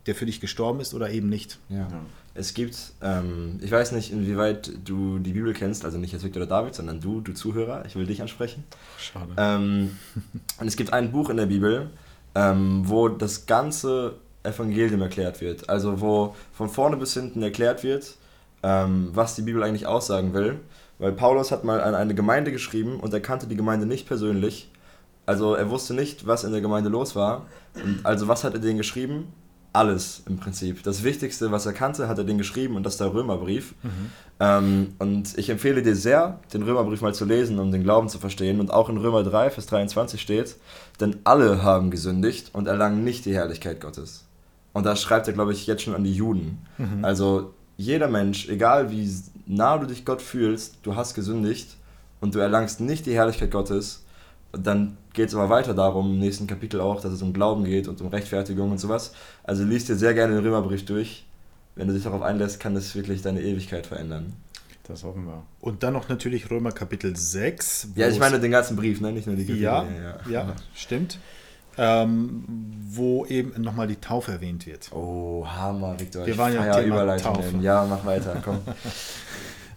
der für dich gestorben ist oder eben nicht? Ja. Es gibt, ähm, ich weiß nicht, inwieweit du die Bibel kennst, also nicht jetzt Victor oder David, sondern du, du Zuhörer, ich will dich ansprechen. Schade. Ähm, und es gibt ein Buch in der Bibel, ähm, wo das ganze Evangelium erklärt wird. Also wo von vorne bis hinten erklärt wird, ähm, was die Bibel eigentlich aussagen will. Weil Paulus hat mal an eine Gemeinde geschrieben und er kannte die Gemeinde nicht persönlich, also er wusste nicht, was in der Gemeinde los war. Und also was hat er denen geschrieben? Alles im Prinzip. Das Wichtigste, was er kannte, hat er denen geschrieben und das ist der Römerbrief. Mhm. Ähm, und ich empfehle dir sehr, den Römerbrief mal zu lesen, um den Glauben zu verstehen. Und auch in Römer 3, Vers 23 steht, denn alle haben gesündigt und erlangen nicht die Herrlichkeit Gottes. Und da schreibt er, glaube ich, jetzt schon an die Juden. Mhm. Also jeder Mensch, egal wie nah du dich Gott fühlst, du hast gesündigt und du erlangst nicht die Herrlichkeit Gottes. Dann geht es aber weiter darum, im nächsten Kapitel auch, dass es um Glauben geht und um Rechtfertigung und sowas. Also liest dir sehr gerne den Römerbrief durch. Wenn du dich darauf einlässt, kann das wirklich deine Ewigkeit verändern. Das hoffen wir. Und dann noch natürlich Römer Kapitel 6. Ja, ich meine den ganzen Brief, ne? nicht nur die Kapitel. Ja, ja, ja, stimmt. Ähm, wo eben nochmal die Taufe erwähnt wird. Oh, Hammer, Victor. Wir waren ja Thema Taufe. Ja, mach weiter, komm. <laughs>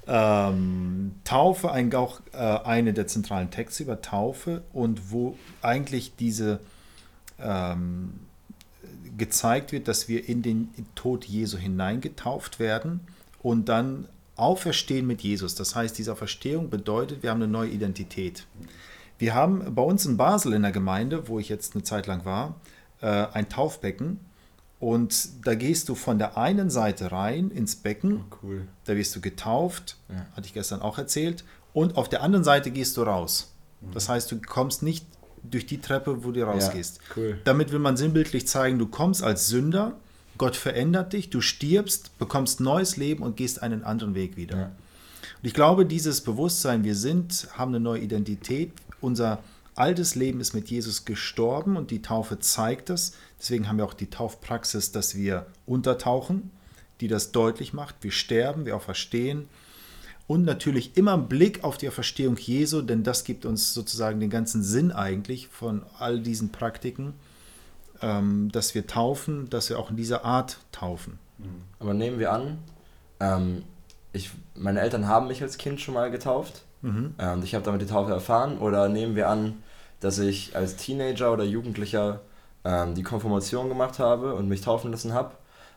ähm, Taufe, eigentlich auch äh, eine der zentralen Texte über Taufe und wo eigentlich diese ähm, gezeigt wird, dass wir in den Tod Jesu hineingetauft werden und dann auferstehen mit Jesus. Das heißt, diese Auferstehung bedeutet, wir haben eine neue Identität. Wir haben bei uns in Basel in der Gemeinde, wo ich jetzt eine Zeit lang war, äh, ein Taufbecken und da gehst du von der einen Seite rein ins Becken. Oh, cool. Da wirst du getauft, ja. hatte ich gestern auch erzählt. Und auf der anderen Seite gehst du raus. Mhm. Das heißt, du kommst nicht durch die Treppe, wo du rausgehst. Ja, cool. Damit will man sinnbildlich zeigen, du kommst als Sünder, Gott verändert dich, du stirbst, bekommst neues Leben und gehst einen anderen Weg wieder. Ja. Und ich glaube, dieses Bewusstsein, wir sind, haben eine neue Identität, unser altes Leben ist mit Jesus gestorben und die Taufe zeigt das. Deswegen haben wir auch die Taufpraxis, dass wir untertauchen, die das deutlich macht. Wir sterben, wir auch verstehen. Und natürlich immer ein Blick auf die Verstehung Jesu, denn das gibt uns sozusagen den ganzen Sinn eigentlich von all diesen Praktiken, ähm, dass wir taufen, dass wir auch in dieser Art taufen. Aber nehmen wir an, ähm, ich, meine Eltern haben mich als Kind schon mal getauft Mhm. Ähm, ich habe damit die Taufe erfahren. Oder nehmen wir an, dass ich als Teenager oder Jugendlicher ähm, die Konfirmation gemacht habe und mich taufen lassen habe.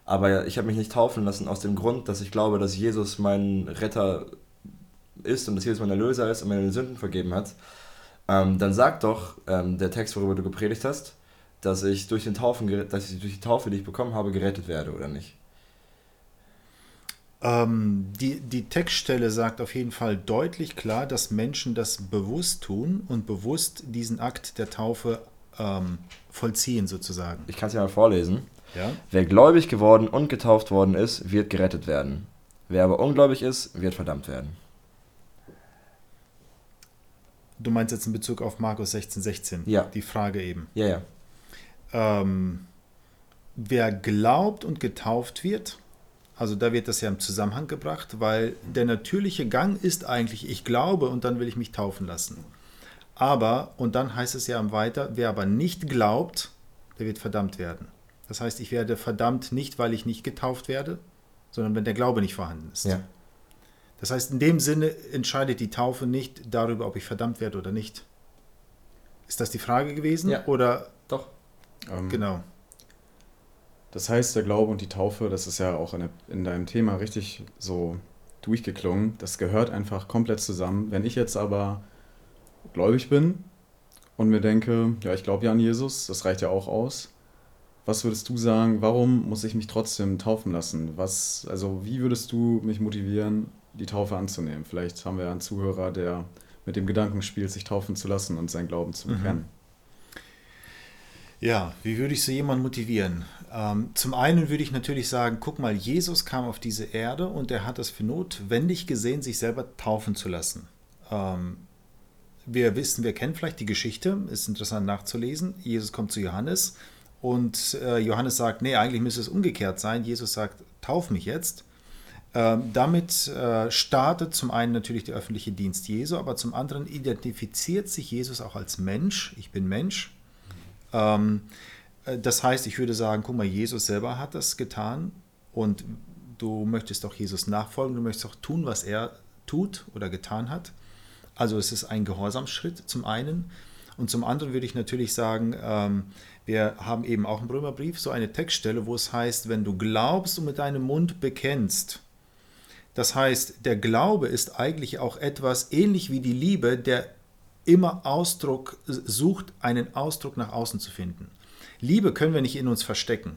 Aber ich habe mich nicht taufen lassen aus dem Grund, dass ich glaube, dass Jesus mein Retter ist und dass Jesus mein Erlöser ist und meine Sünden vergeben hat. Ähm, dann sag doch ähm, der Text, worüber du gepredigt hast, dass ich durch den Taufen, dass ich durch die Taufe, die ich bekommen habe, gerettet werde oder nicht. Ähm, die, die Textstelle sagt auf jeden Fall deutlich klar, dass Menschen das bewusst tun und bewusst diesen Akt der Taufe ähm, vollziehen, sozusagen. Ich kann es ja mal vorlesen. Ja? Wer gläubig geworden und getauft worden ist, wird gerettet werden. Wer aber ungläubig ist, wird verdammt werden. Du meinst jetzt in Bezug auf Markus 16, 16? Ja. Die Frage eben. Ja, ja. Ähm, wer glaubt und getauft wird, also da wird das ja im Zusammenhang gebracht, weil der natürliche Gang ist eigentlich, ich glaube und dann will ich mich taufen lassen. Aber, und dann heißt es ja weiter, wer aber nicht glaubt, der wird verdammt werden. Das heißt, ich werde verdammt nicht, weil ich nicht getauft werde, sondern wenn der Glaube nicht vorhanden ist. Ja. Das heißt, in dem Sinne entscheidet die Taufe nicht darüber, ob ich verdammt werde oder nicht. Ist das die Frage gewesen? Ja. Oder Doch. Ähm, genau. Das heißt, der Glaube und die Taufe, das ist ja auch in, in deinem Thema richtig so durchgeklungen. Das gehört einfach komplett zusammen. Wenn ich jetzt aber gläubig bin und mir denke, ja, ich glaube ja an Jesus, das reicht ja auch aus. Was würdest du sagen, warum muss ich mich trotzdem taufen lassen? Was, also wie würdest du mich motivieren, die Taufe anzunehmen? Vielleicht haben wir einen Zuhörer, der mit dem Gedanken spielt, sich taufen zu lassen und seinen Glauben zu bekennen. Ja, wie würde ich so jemanden motivieren? Ähm, zum einen würde ich natürlich sagen, guck mal, Jesus kam auf diese Erde und er hat es für notwendig gesehen, sich selber taufen zu lassen. Ähm, wir wissen, wir kennen vielleicht die Geschichte, ist interessant nachzulesen. Jesus kommt zu Johannes und äh, Johannes sagt, nee, eigentlich müsste es umgekehrt sein. Jesus sagt, tauf mich jetzt. Ähm, damit äh, startet zum einen natürlich der öffentliche Dienst Jesu, aber zum anderen identifiziert sich Jesus auch als Mensch. Ich bin Mensch. Ähm, äh, das heißt, ich würde sagen, guck mal, Jesus selber hat das getan und du möchtest doch Jesus nachfolgen, du möchtest auch tun, was er tut oder getan hat. Also es ist ein Gehorsamsschritt zum einen. Und zum anderen würde ich natürlich sagen, ähm, wir haben eben auch im Römerbrief so eine Textstelle, wo es heißt, wenn du glaubst und mit deinem Mund bekennst, das heißt, der Glaube ist eigentlich auch etwas ähnlich wie die Liebe, der immer Ausdruck sucht, einen Ausdruck nach außen zu finden. Liebe können wir nicht in uns verstecken.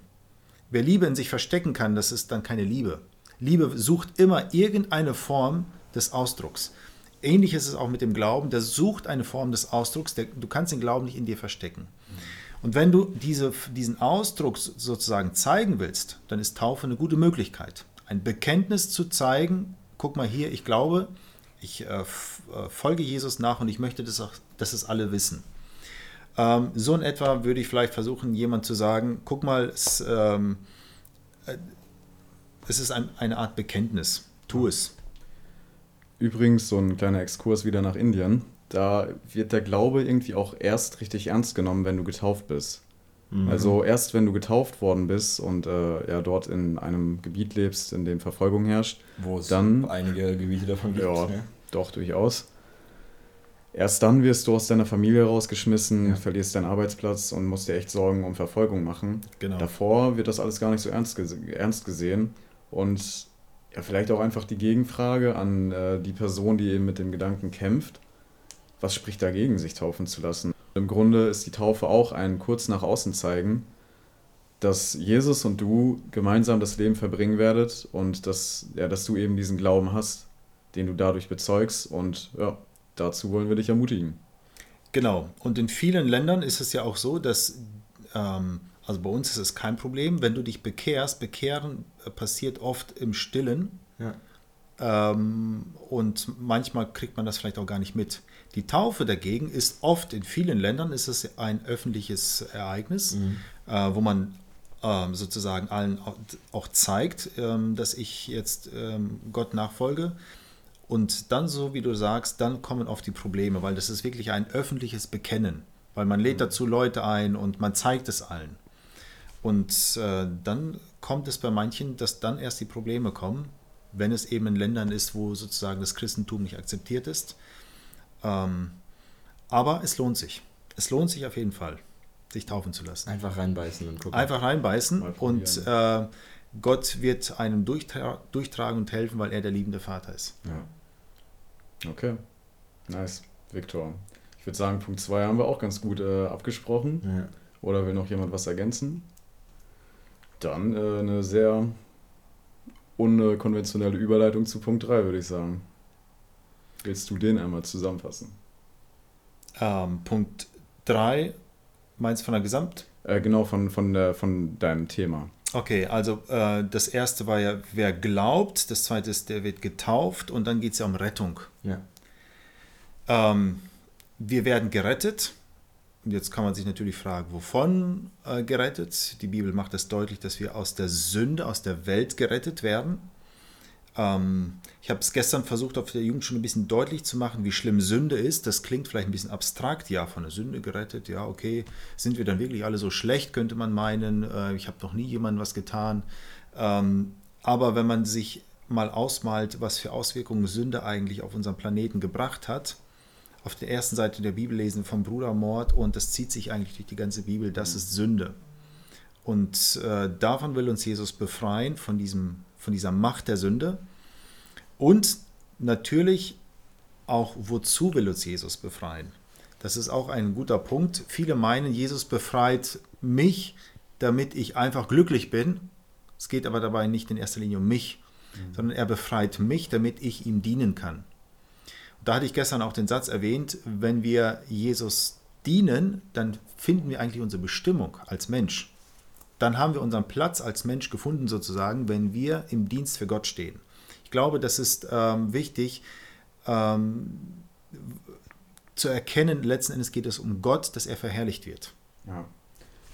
Wer Liebe in sich verstecken kann, das ist dann keine Liebe. Liebe sucht immer irgendeine Form des Ausdrucks. Ähnlich ist es auch mit dem Glauben, der sucht eine Form des Ausdrucks, der, du kannst den Glauben nicht in dir verstecken. Und wenn du diese, diesen Ausdruck sozusagen zeigen willst, dann ist Taufe eine gute Möglichkeit. Ein Bekenntnis zu zeigen, guck mal hier, ich glaube, ich äh, äh, folge Jesus nach und ich möchte, dass, auch, dass es alle wissen. Ähm, so in etwa würde ich vielleicht versuchen, jemand zu sagen, guck mal, es, ähm, äh, es ist ein, eine Art Bekenntnis, tu es. Übrigens, so ein kleiner Exkurs wieder nach Indien. Da wird der Glaube irgendwie auch erst richtig ernst genommen, wenn du getauft bist. Also erst wenn du getauft worden bist und äh, ja, dort in einem Gebiet lebst, in dem Verfolgung herrscht, Wo es Dann- einige Gebiete davon gibt. Ja. ne? doch durchaus. Erst dann wirst du aus deiner Familie rausgeschmissen, Ja. verlierst deinen Arbeitsplatz und musst dir echt Sorgen um Verfolgung machen. Genau. Davor wird das alles gar nicht so ernst, gese- ernst gesehen. Und ja, vielleicht auch einfach die Gegenfrage an äh, die Person, die eben mit dem Gedanken kämpft. Was spricht dagegen, sich taufen zu lassen? Im Grunde ist die Taufe auch ein kurz nach außen zeigen, dass Jesus und du gemeinsam das Leben verbringen werdet und dass, ja, dass du eben diesen Glauben hast, den du dadurch bezeugst. Und ja, dazu wollen wir dich ermutigen. Genau. Und in vielen Ländern ist es ja auch so, dass, ähm, also bei uns ist es kein Problem, wenn du dich bekehrst. Bekehren äh, passiert oft im Stillen. Ja. Ähm, und manchmal kriegt man das vielleicht auch gar nicht mit. Die Taufe dagegen ist oft, in vielen Ländern ist es ein öffentliches Ereignis, äh, wo man ähm, sozusagen allen auch, zeigt, ähm, dass ich jetzt ähm, Gott nachfolge. Und dann, so wie du sagst, dann kommen oft die Probleme, weil das ist wirklich ein öffentliches Bekennen. Weil man lädt dazu Leute ein und man zeigt es allen. Und äh, dann kommt es bei manchen, dass dann erst die Probleme kommen, wenn es eben in Ländern ist, wo sozusagen das Christentum nicht akzeptiert ist. Ähm, aber es lohnt sich. Es lohnt sich auf jeden Fall, sich taufen zu lassen. Einfach reinbeißen und gucken. Einfach reinbeißen und äh, Gott wird einem durchtra durchtragen und helfen, weil er der liebende Vater ist. Ja. Okay. Nice. Viktor. Ich würde sagen, Punkt 2 haben wir auch ganz gut äh, abgesprochen. Ja. Oder will noch jemand was ergänzen? Dann äh, eine sehr unkonventionelle Überleitung zu Punkt 3, würde ich sagen. Willst du den einmal zusammenfassen? Ähm, Punkt 3, meinst du von der Gesamt? Äh, genau, von, von, der, von deinem Thema. Okay, also äh, das erste war ja, wer glaubt, das zweite ist, der wird getauft und dann geht es ja um Rettung. Ja. Ähm, wir werden gerettet Jetzt kann man sich natürlich fragen, wovon äh, gerettet? Die Bibel macht es deutlich, dass wir aus der Sünde, aus der Welt gerettet werden. Ähm, ich habe es gestern versucht, auf der Jugend schon ein bisschen deutlich zu machen, wie schlimm Sünde ist. Das klingt vielleicht ein bisschen abstrakt. Ja, von der Sünde gerettet. Ja, okay. Sind wir dann wirklich alle so schlecht, könnte man meinen. Äh, ich habe noch nie jemandem was getan. Ähm, aber wenn man sich mal ausmalt, was für Auswirkungen Sünde eigentlich auf unseren Planeten gebracht hat, auf der ersten Seite der Bibel lesen vom Brudermord und das zieht sich eigentlich durch die ganze Bibel, das ist Sünde. Und äh, davon will uns Jesus befreien, von, diesem, von dieser Macht der Sünde. Und natürlich auch, wozu will uns Jesus befreien? Das ist auch ein guter Punkt. Viele meinen, Jesus befreit mich, damit ich einfach glücklich bin. Es geht aber dabei nicht in erster Linie um mich, mhm. sondern er befreit mich, damit ich ihm dienen kann. Da hatte ich gestern auch den Satz erwähnt, wenn wir Jesus dienen, dann finden wir eigentlich unsere Bestimmung als Mensch. Dann haben wir unseren Platz als Mensch gefunden, sozusagen, wenn wir im Dienst für Gott stehen. Ich glaube, das ist ähm, wichtig ähm, zu erkennen, letzten Endes geht es um Gott, dass er verherrlicht wird. Ja.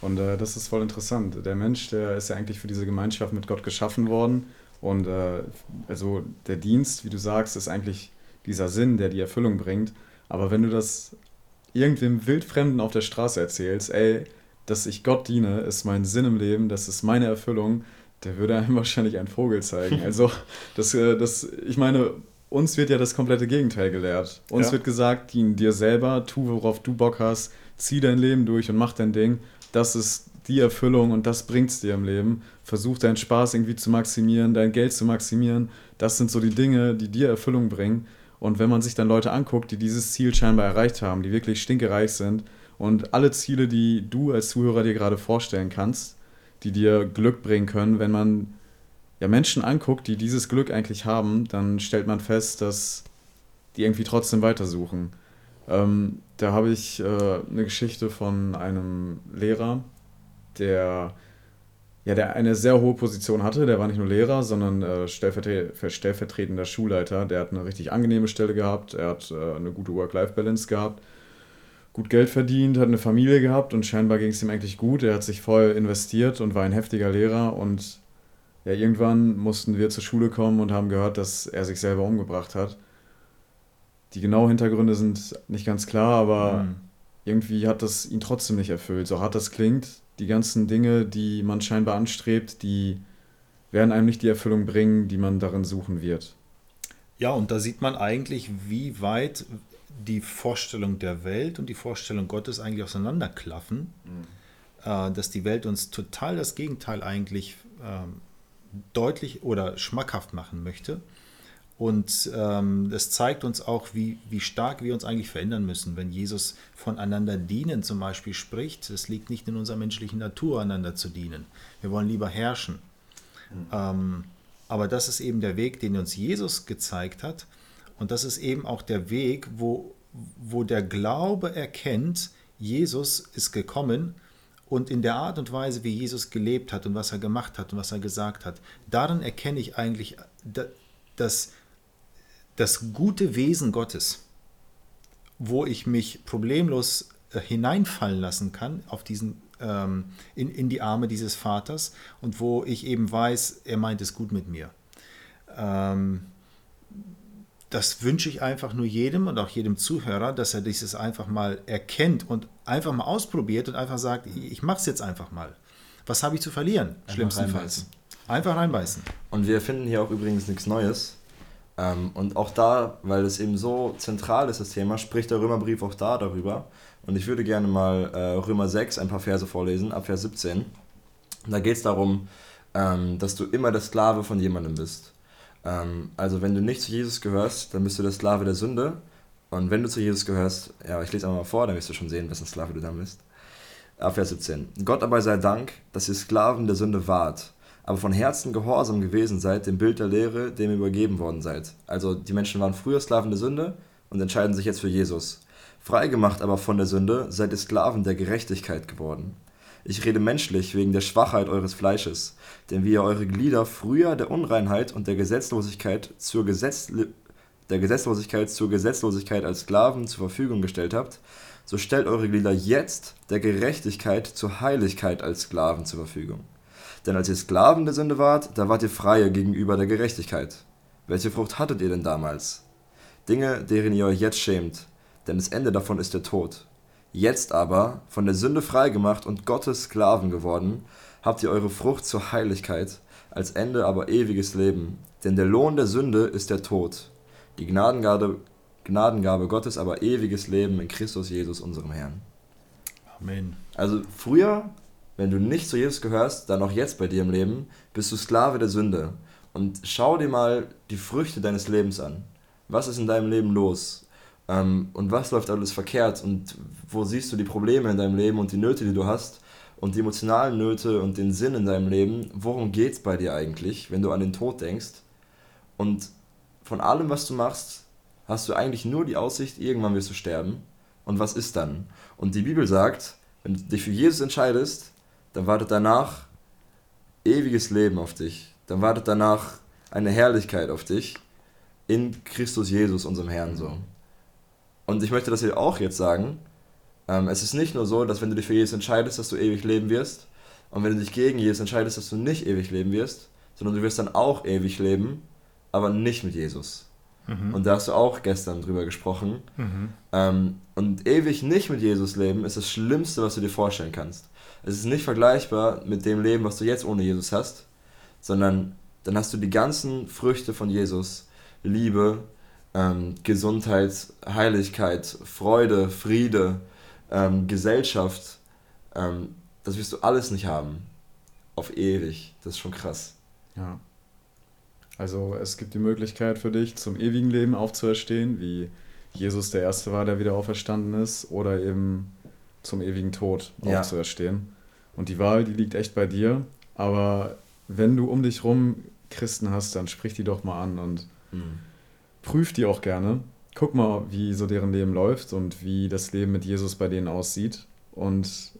Und äh, das ist voll interessant. Der Mensch, der ist ja eigentlich für diese Gemeinschaft mit Gott geschaffen worden. Und äh, also der Dienst, wie du sagst, ist eigentlich dieser Sinn, der die Erfüllung bringt. Aber wenn du das irgendwem Wildfremden auf der Straße erzählst, ey, dass ich Gott diene, ist mein Sinn im Leben, das ist meine Erfüllung, der würde einem <laughs> wahrscheinlich einen Vogel zeigen. Also, das, äh, das, ich meine, uns wird ja das komplette Gegenteil gelehrt. Uns ja. wird gesagt, dien dir selber, tu, worauf du Bock hast, zieh dein Leben durch und mach dein Ding. Das ist die Erfüllung und das bringt es dir im Leben. Versuch deinen Spaß irgendwie zu maximieren, dein Geld zu maximieren. Das sind so die Dinge, die dir Erfüllung bringen. Und wenn man sich dann Leute anguckt, die dieses Ziel scheinbar erreicht haben, die wirklich stinkereich sind und alle Ziele, die du als Zuhörer dir gerade vorstellen kannst, die dir Glück bringen können, wenn man ja, Menschen anguckt, die dieses Glück eigentlich haben, dann stellt man fest, dass die irgendwie trotzdem weitersuchen. Ähm, da habe ich äh, eine Geschichte von einem Lehrer, der ja, der eine sehr hohe Position hatte. Der war nicht nur Lehrer, sondern äh, stellvertre stellvertretender Schulleiter. Der hat eine richtig angenehme Stelle gehabt. Er hat äh, eine gute Work-Life-Balance gehabt. Gut Geld verdient, hat eine Familie gehabt und scheinbar ging es ihm eigentlich gut. Er hat sich voll investiert und war ein heftiger Lehrer. Und ja, irgendwann mussten wir zur Schule kommen und haben gehört, dass er sich selber umgebracht hat. Die genauen Hintergründe sind nicht ganz klar, aber mhm. irgendwie hat das ihn trotzdem nicht erfüllt. So hart das klingt, die ganzen Dinge, die man scheinbar anstrebt, die werden einem nicht die Erfüllung bringen, die man darin suchen wird. Ja, und da sieht man eigentlich, wie weit die Vorstellung der Welt und die Vorstellung Gottes eigentlich auseinanderklaffen, mhm. äh, dass die Welt uns total das Gegenteil eigentlich ähm, deutlich oder schmackhaft machen möchte. Und ähm, das zeigt uns auch, wie, wie stark wir uns eigentlich verändern müssen, wenn Jesus voneinander dienen zum Beispiel spricht. Es liegt nicht in unserer menschlichen Natur, einander zu dienen. Wir wollen lieber herrschen. Mhm. Ähm, aber das ist eben der Weg, den uns Jesus gezeigt hat. Und das ist eben auch der Weg, wo, wo der Glaube erkennt, Jesus ist gekommen und in der Art und Weise, wie Jesus gelebt hat und was er gemacht hat und was er gesagt hat, darin erkenne ich eigentlich, dass das gute Wesen Gottes, wo ich mich problemlos äh, hineinfallen lassen kann auf diesen, ähm, in, in die Arme dieses Vaters und wo ich eben weiß, er meint es gut mit mir. Ähm, das wünsche ich einfach nur jedem und auch jedem Zuhörer, dass er dieses einfach mal erkennt und einfach mal ausprobiert und einfach sagt, ich mache es jetzt einfach mal. Was habe ich zu verlieren? Schlimmstenfalls. Einfach reinbeißen. Und wir finden hier auch übrigens nichts Neues. Ähm, und auch da, weil es eben so zentral ist, das Thema, spricht der Römerbrief auch da darüber. Und ich würde gerne mal äh, Römer 6 ein paar Verse vorlesen, ab Vers 17. da geht es darum, ähm, dass du immer der Sklave von jemandem bist. Ähm, also wenn du nicht zu Jesus gehörst, dann bist du der Sklave der Sünde. Und wenn du zu Jesus gehörst, ja, ich lese einmal mal vor, dann wirst du schon sehen, wessen Sklave du dann bist. Vers 17. Gott aber sei Dank, dass ihr Sklaven der Sünde wart aber von Herzen gehorsam gewesen seid, dem Bild der Lehre, dem ihr übergeben worden seid. Also die Menschen waren früher Sklaven der Sünde und entscheiden sich jetzt für Jesus. Freigemacht aber von der Sünde, seid ihr Sklaven der Gerechtigkeit geworden. Ich rede menschlich wegen der Schwachheit eures Fleisches, denn wie ihr eure Glieder früher der Unreinheit und der Gesetzlosigkeit zur Gesetz der Gesetzlosigkeit zur Gesetzlosigkeit als Sklaven zur Verfügung gestellt habt, so stellt eure Glieder jetzt der Gerechtigkeit zur Heiligkeit als Sklaven zur Verfügung. Denn als ihr Sklaven der Sünde wart, da wart ihr Freie gegenüber der Gerechtigkeit. Welche Frucht hattet ihr denn damals? Dinge, deren ihr euch jetzt schämt, denn das Ende davon ist der Tod. Jetzt aber, von der Sünde freigemacht und Gottes Sklaven geworden, habt ihr eure Frucht zur Heiligkeit, als Ende aber ewiges Leben. Denn der Lohn der Sünde ist der Tod. Die Gnadengabe, Gnadengabe Gottes aber ewiges Leben in Christus Jesus, unserem Herrn. Amen. Also früher, wenn du nicht zu Jesus gehörst, dann auch jetzt bei dir im Leben, bist du Sklave der Sünde. Und schau dir mal die Früchte deines Lebens an. Was ist in deinem Leben los? Ähm, und was läuft alles verkehrt? Und wo siehst du die Probleme in deinem Leben und die Nöte, die du hast? Und die emotionalen Nöte und den Sinn in deinem Leben? Worum geht es bei dir eigentlich, wenn du an den Tod denkst? Und von allem, was du machst, hast du eigentlich nur die Aussicht, irgendwann wirst du sterben. Und was ist dann? Und die Bibel sagt, wenn du dich für Jesus entscheidest, dann wartet danach ewiges Leben auf dich. Dann wartet danach eine Herrlichkeit auf dich in Christus Jesus, unserem Herrn, so. Und ich möchte das hier auch jetzt sagen. Ähm, es ist nicht nur so, dass wenn du dich für Jesus entscheidest, dass du ewig leben wirst. Und wenn du dich gegen Jesus entscheidest, dass du nicht ewig leben wirst, sondern du wirst dann auch ewig leben, aber nicht mit Jesus. Mhm. Und da hast du auch gestern drüber gesprochen. Mhm. Ähm, und ewig nicht mit Jesus leben ist das Schlimmste, was du dir vorstellen kannst. Es ist nicht vergleichbar mit dem Leben, was du jetzt ohne Jesus hast, sondern dann hast du die ganzen Früchte von Jesus, Liebe, ähm, Gesundheit, Heiligkeit, Freude, Friede, ähm, Gesellschaft. Ähm, das wirst du alles nicht haben. Auf ewig. Das ist schon krass. Ja. Also es gibt die Möglichkeit für dich, zum ewigen Leben aufzuerstehen, wie Jesus der Erste war, der wieder auferstanden ist, oder eben zum ewigen Tod ja. aufzuerstehen. Und die Wahl, die liegt echt bei dir. Aber wenn du um dich rum Christen hast, dann sprich die doch mal an und mhm. Prüf die auch gerne. Guck mal, wie so deren Leben läuft und wie das Leben mit Jesus bei denen aussieht. Und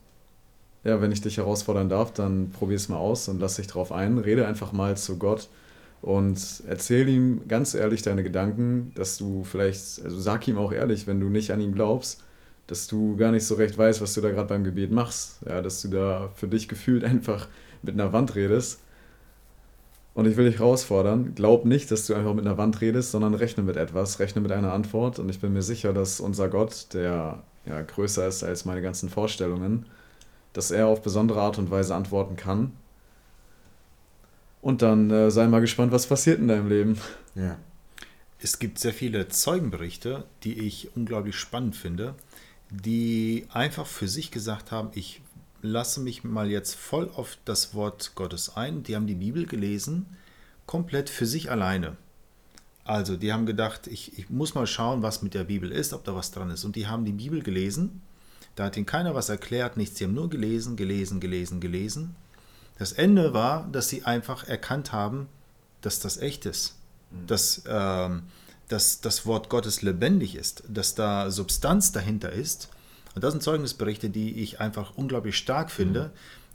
ja, wenn ich dich herausfordern darf, dann probier es mal aus und lass dich drauf ein. Rede einfach mal zu Gott und erzähl ihm ganz ehrlich deine Gedanken, dass du vielleicht, also sag ihm auch ehrlich, wenn du nicht an ihn glaubst, dass du gar nicht so recht weißt, was du da gerade beim Gebet machst. Ja, dass du da für dich gefühlt <laughs> einfach mit einer Wand redest. Und ich will dich herausfordern, glaub nicht, dass du einfach mit einer Wand redest, sondern rechne mit etwas, rechne mit einer Antwort. Und ich bin mir sicher, dass unser Gott, der ja größer ist als meine ganzen Vorstellungen, dass er auf besondere Art und Weise antworten kann und dann äh, sei mal gespannt, was passiert in deinem Leben. Ja. Es gibt sehr viele Zeugenberichte, die ich unglaublich spannend finde, die einfach für sich gesagt haben, ich lasse mich mal jetzt voll auf das Wort Gottes ein. Die haben die Bibel gelesen, komplett für sich alleine. Also, die haben gedacht, ich, ich muss mal schauen, was mit der Bibel ist, ob da was dran ist. Und die haben die Bibel gelesen. Da hat ihnen keiner was erklärt, nichts. Sie haben nur gelesen, gelesen, gelesen, gelesen. Das Ende war, dass sie einfach erkannt haben, dass das echt ist, mhm. dass, ähm, dass das Wort Gottes lebendig ist, dass da Substanz dahinter ist. Und das sind Zeugnisberichte, die ich einfach unglaublich stark finde.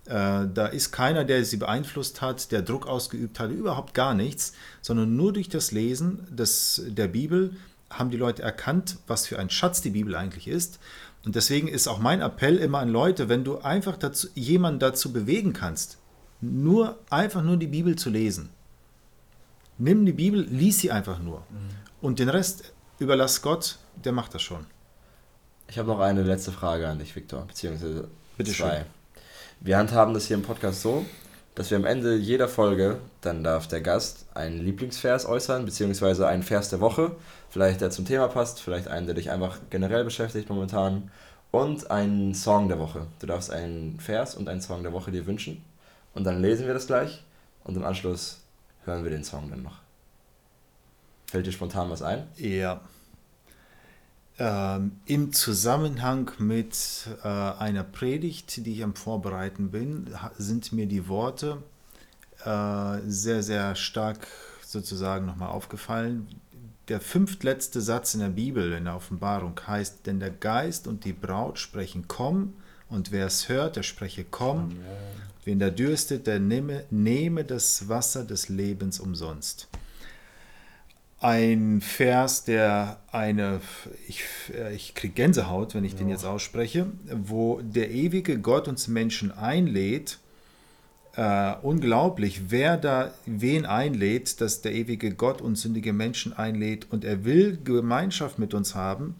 Mhm. Äh, da ist keiner, der sie beeinflusst hat, der Druck ausgeübt hat, überhaupt gar nichts, sondern nur durch das Lesen des, der Bibel haben die Leute erkannt, was für ein Schatz die Bibel eigentlich ist. Und deswegen ist auch mein Appell immer an Leute, wenn du einfach dazu, jemanden dazu bewegen kannst, nur einfach nur die Bibel zu lesen. Nimm die Bibel, lies sie einfach nur. Mhm. Und den Rest überlass Gott, der macht das schon. Ich habe noch eine letzte Frage an dich, Viktor, beziehungsweise Bitte zwei. Schön. Wir handhaben das hier im Podcast so, dass wir am Ende jeder Folge, dann darf der Gast einen Lieblingsvers äußern, beziehungsweise einen Vers der Woche, vielleicht der zum Thema passt, vielleicht einen, der dich einfach generell beschäftigt momentan, und einen Song der Woche. Du darfst einen Vers und einen Song der Woche dir wünschen und dann lesen wir das gleich und im Anschluss hören wir den Song dann noch. Fällt dir spontan was ein? Ja. Ähm, Im Zusammenhang mit äh, einer Predigt, die ich am Vorbereiten bin, sind mir die Worte äh, sehr, sehr stark sozusagen nochmal aufgefallen. Der fünftletzte Satz in der Bibel, in der Offenbarung, heißt, denn der Geist und die Braut sprechen, komm, und wer es hört, der spreche, komm. Wen der dürstet, der nehme, nehme das Wasser des Lebens umsonst. Ein Vers, der eine, ich, äh, ich kriege Gänsehaut, wenn ich den jetzt ausspreche, wo der ewige Gott uns Menschen einlädt. Äh, unglaublich, wer da wen einlädt, dass der ewige Gott uns sündige Menschen einlädt und er will Gemeinschaft mit uns haben.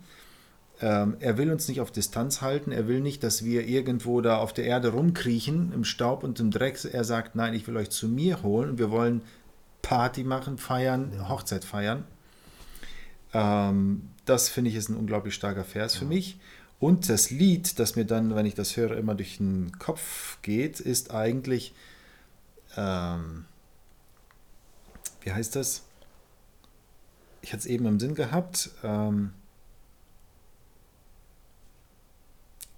Ähm, er will uns nicht auf Distanz halten, er will nicht, dass wir irgendwo da auf der Erde rumkriechen, im Staub und im Dreck. Er sagt, nein, ich will euch zu mir holen und wir wollen Party machen, feiern, Hochzeit feiern. Ähm, das finde ich ist ein unglaublich starker Vers für mich. Und das Lied, das mir dann, wenn ich das höre, immer durch den Kopf geht, ist eigentlich, ähm, wie heißt das? Ich hatte es eben im Sinn gehabt. Ähm,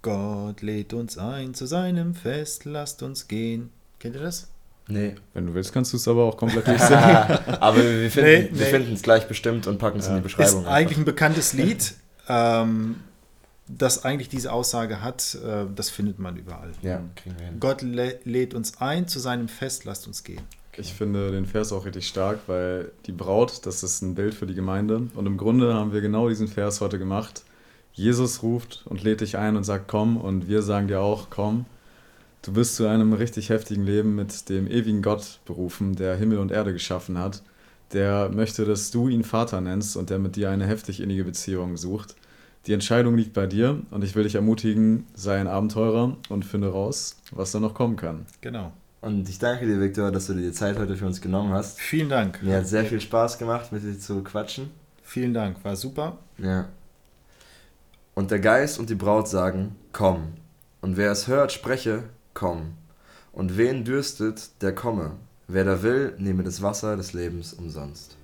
Gott lädt uns ein zu seinem Fest, lasst uns gehen. Kennt ihr das? Nee. Wenn du willst, kannst du es aber auch komplett durchsingen. <laughs> Aber wir finden nee. es gleich bestimmt und packen es in die Beschreibung. Ist eigentlich ein bekanntes Lied, ähm, das eigentlich diese Aussage hat. Äh, das findet man überall. ja, kriegen wir hin. Gott lä- lädt uns ein zu seinem Fest, lasst uns gehen. Ich finde den Vers auch richtig stark, weil die Braut, das ist ein Bild für die Gemeinde. Und im Grunde haben wir genau diesen Vers heute gemacht. Jesus ruft und lädt dich ein und sagt, komm. Und wir sagen dir auch, komm. Du bist zu einem richtig heftigen Leben mit dem ewigen Gott berufen, der Himmel und Erde geschaffen hat. Der möchte, dass du ihn Vater nennst und der mit dir eine heftig innige Beziehung sucht. Die Entscheidung liegt bei dir und ich will dich ermutigen, sei ein Abenteurer und finde raus, was da noch kommen kann. Genau. Und ich danke dir, Viktor, dass du dir die Zeit heute für uns genommen hast. Vielen Dank. Mir hat sehr viel Spaß gemacht, mit dir zu quatschen. Vielen Dank, war super. Ja. Und der Geist und die Braut sagen, komm. Und wer es hört, spreche, komm. Und wen dürstet, der komme. Wer da will, nehme das Wasser des Lebens umsonst.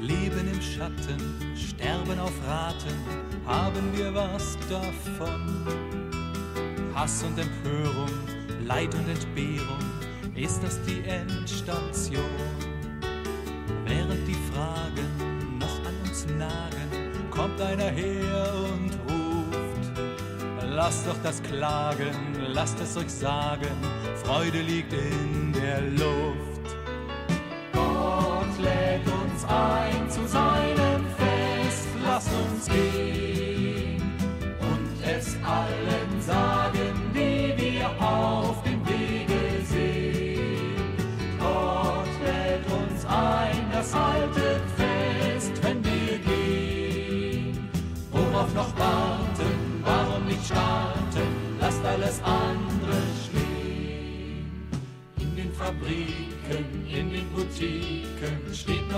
Leben im Schatten, sterben auf Raten, haben wir was davon. Hass und Empörung, Leid und Entbehrung, ist das die Endstation? Während die Fragen noch an uns nagen, kommt einer her und ruft. Lasst doch das Klagen, lasst es euch sagen, Freude liegt in der Luft. Gott lädt uns ein zu seinem Fest, lasst uns gehen und es allen sagen,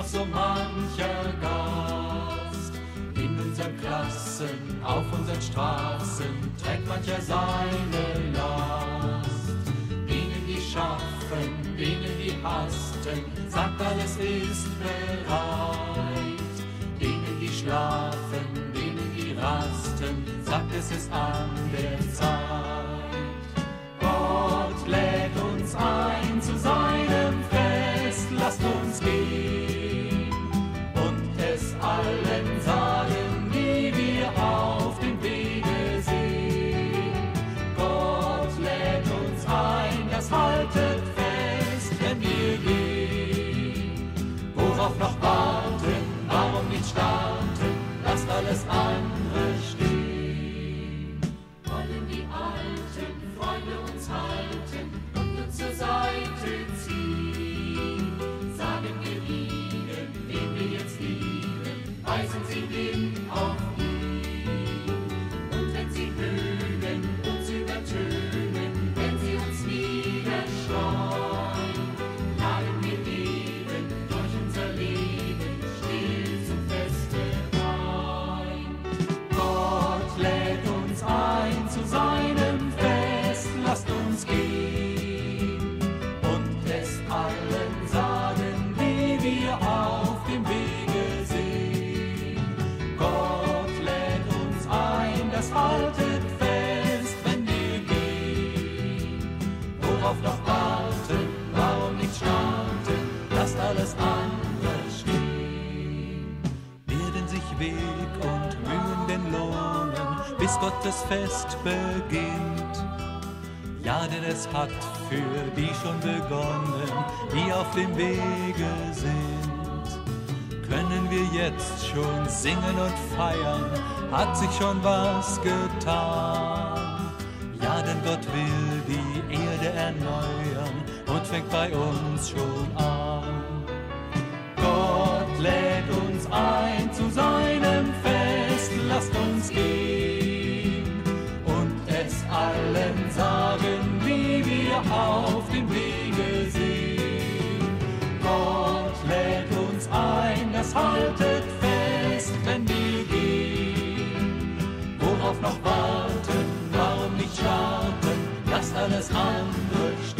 noch so mancher Gast. In unseren Klassen, auf unseren Straßen trägt mancher seine Last. Denen, die schaffen, denen, die hasten, sagt alles ist bereit. Denen, die schlafen, denen, die rasten, sagt es ist an der Zeit. Gottes Fest beginnt? Ja, denn es hat für die schon begonnen, die auf dem Wege sind. Können wir jetzt schon singen und feiern, hat sich schon was getan. Ja, denn Gott will die Erde erneuern und fängt bei uns schon an. Gott lädt uns ein alles andere steht.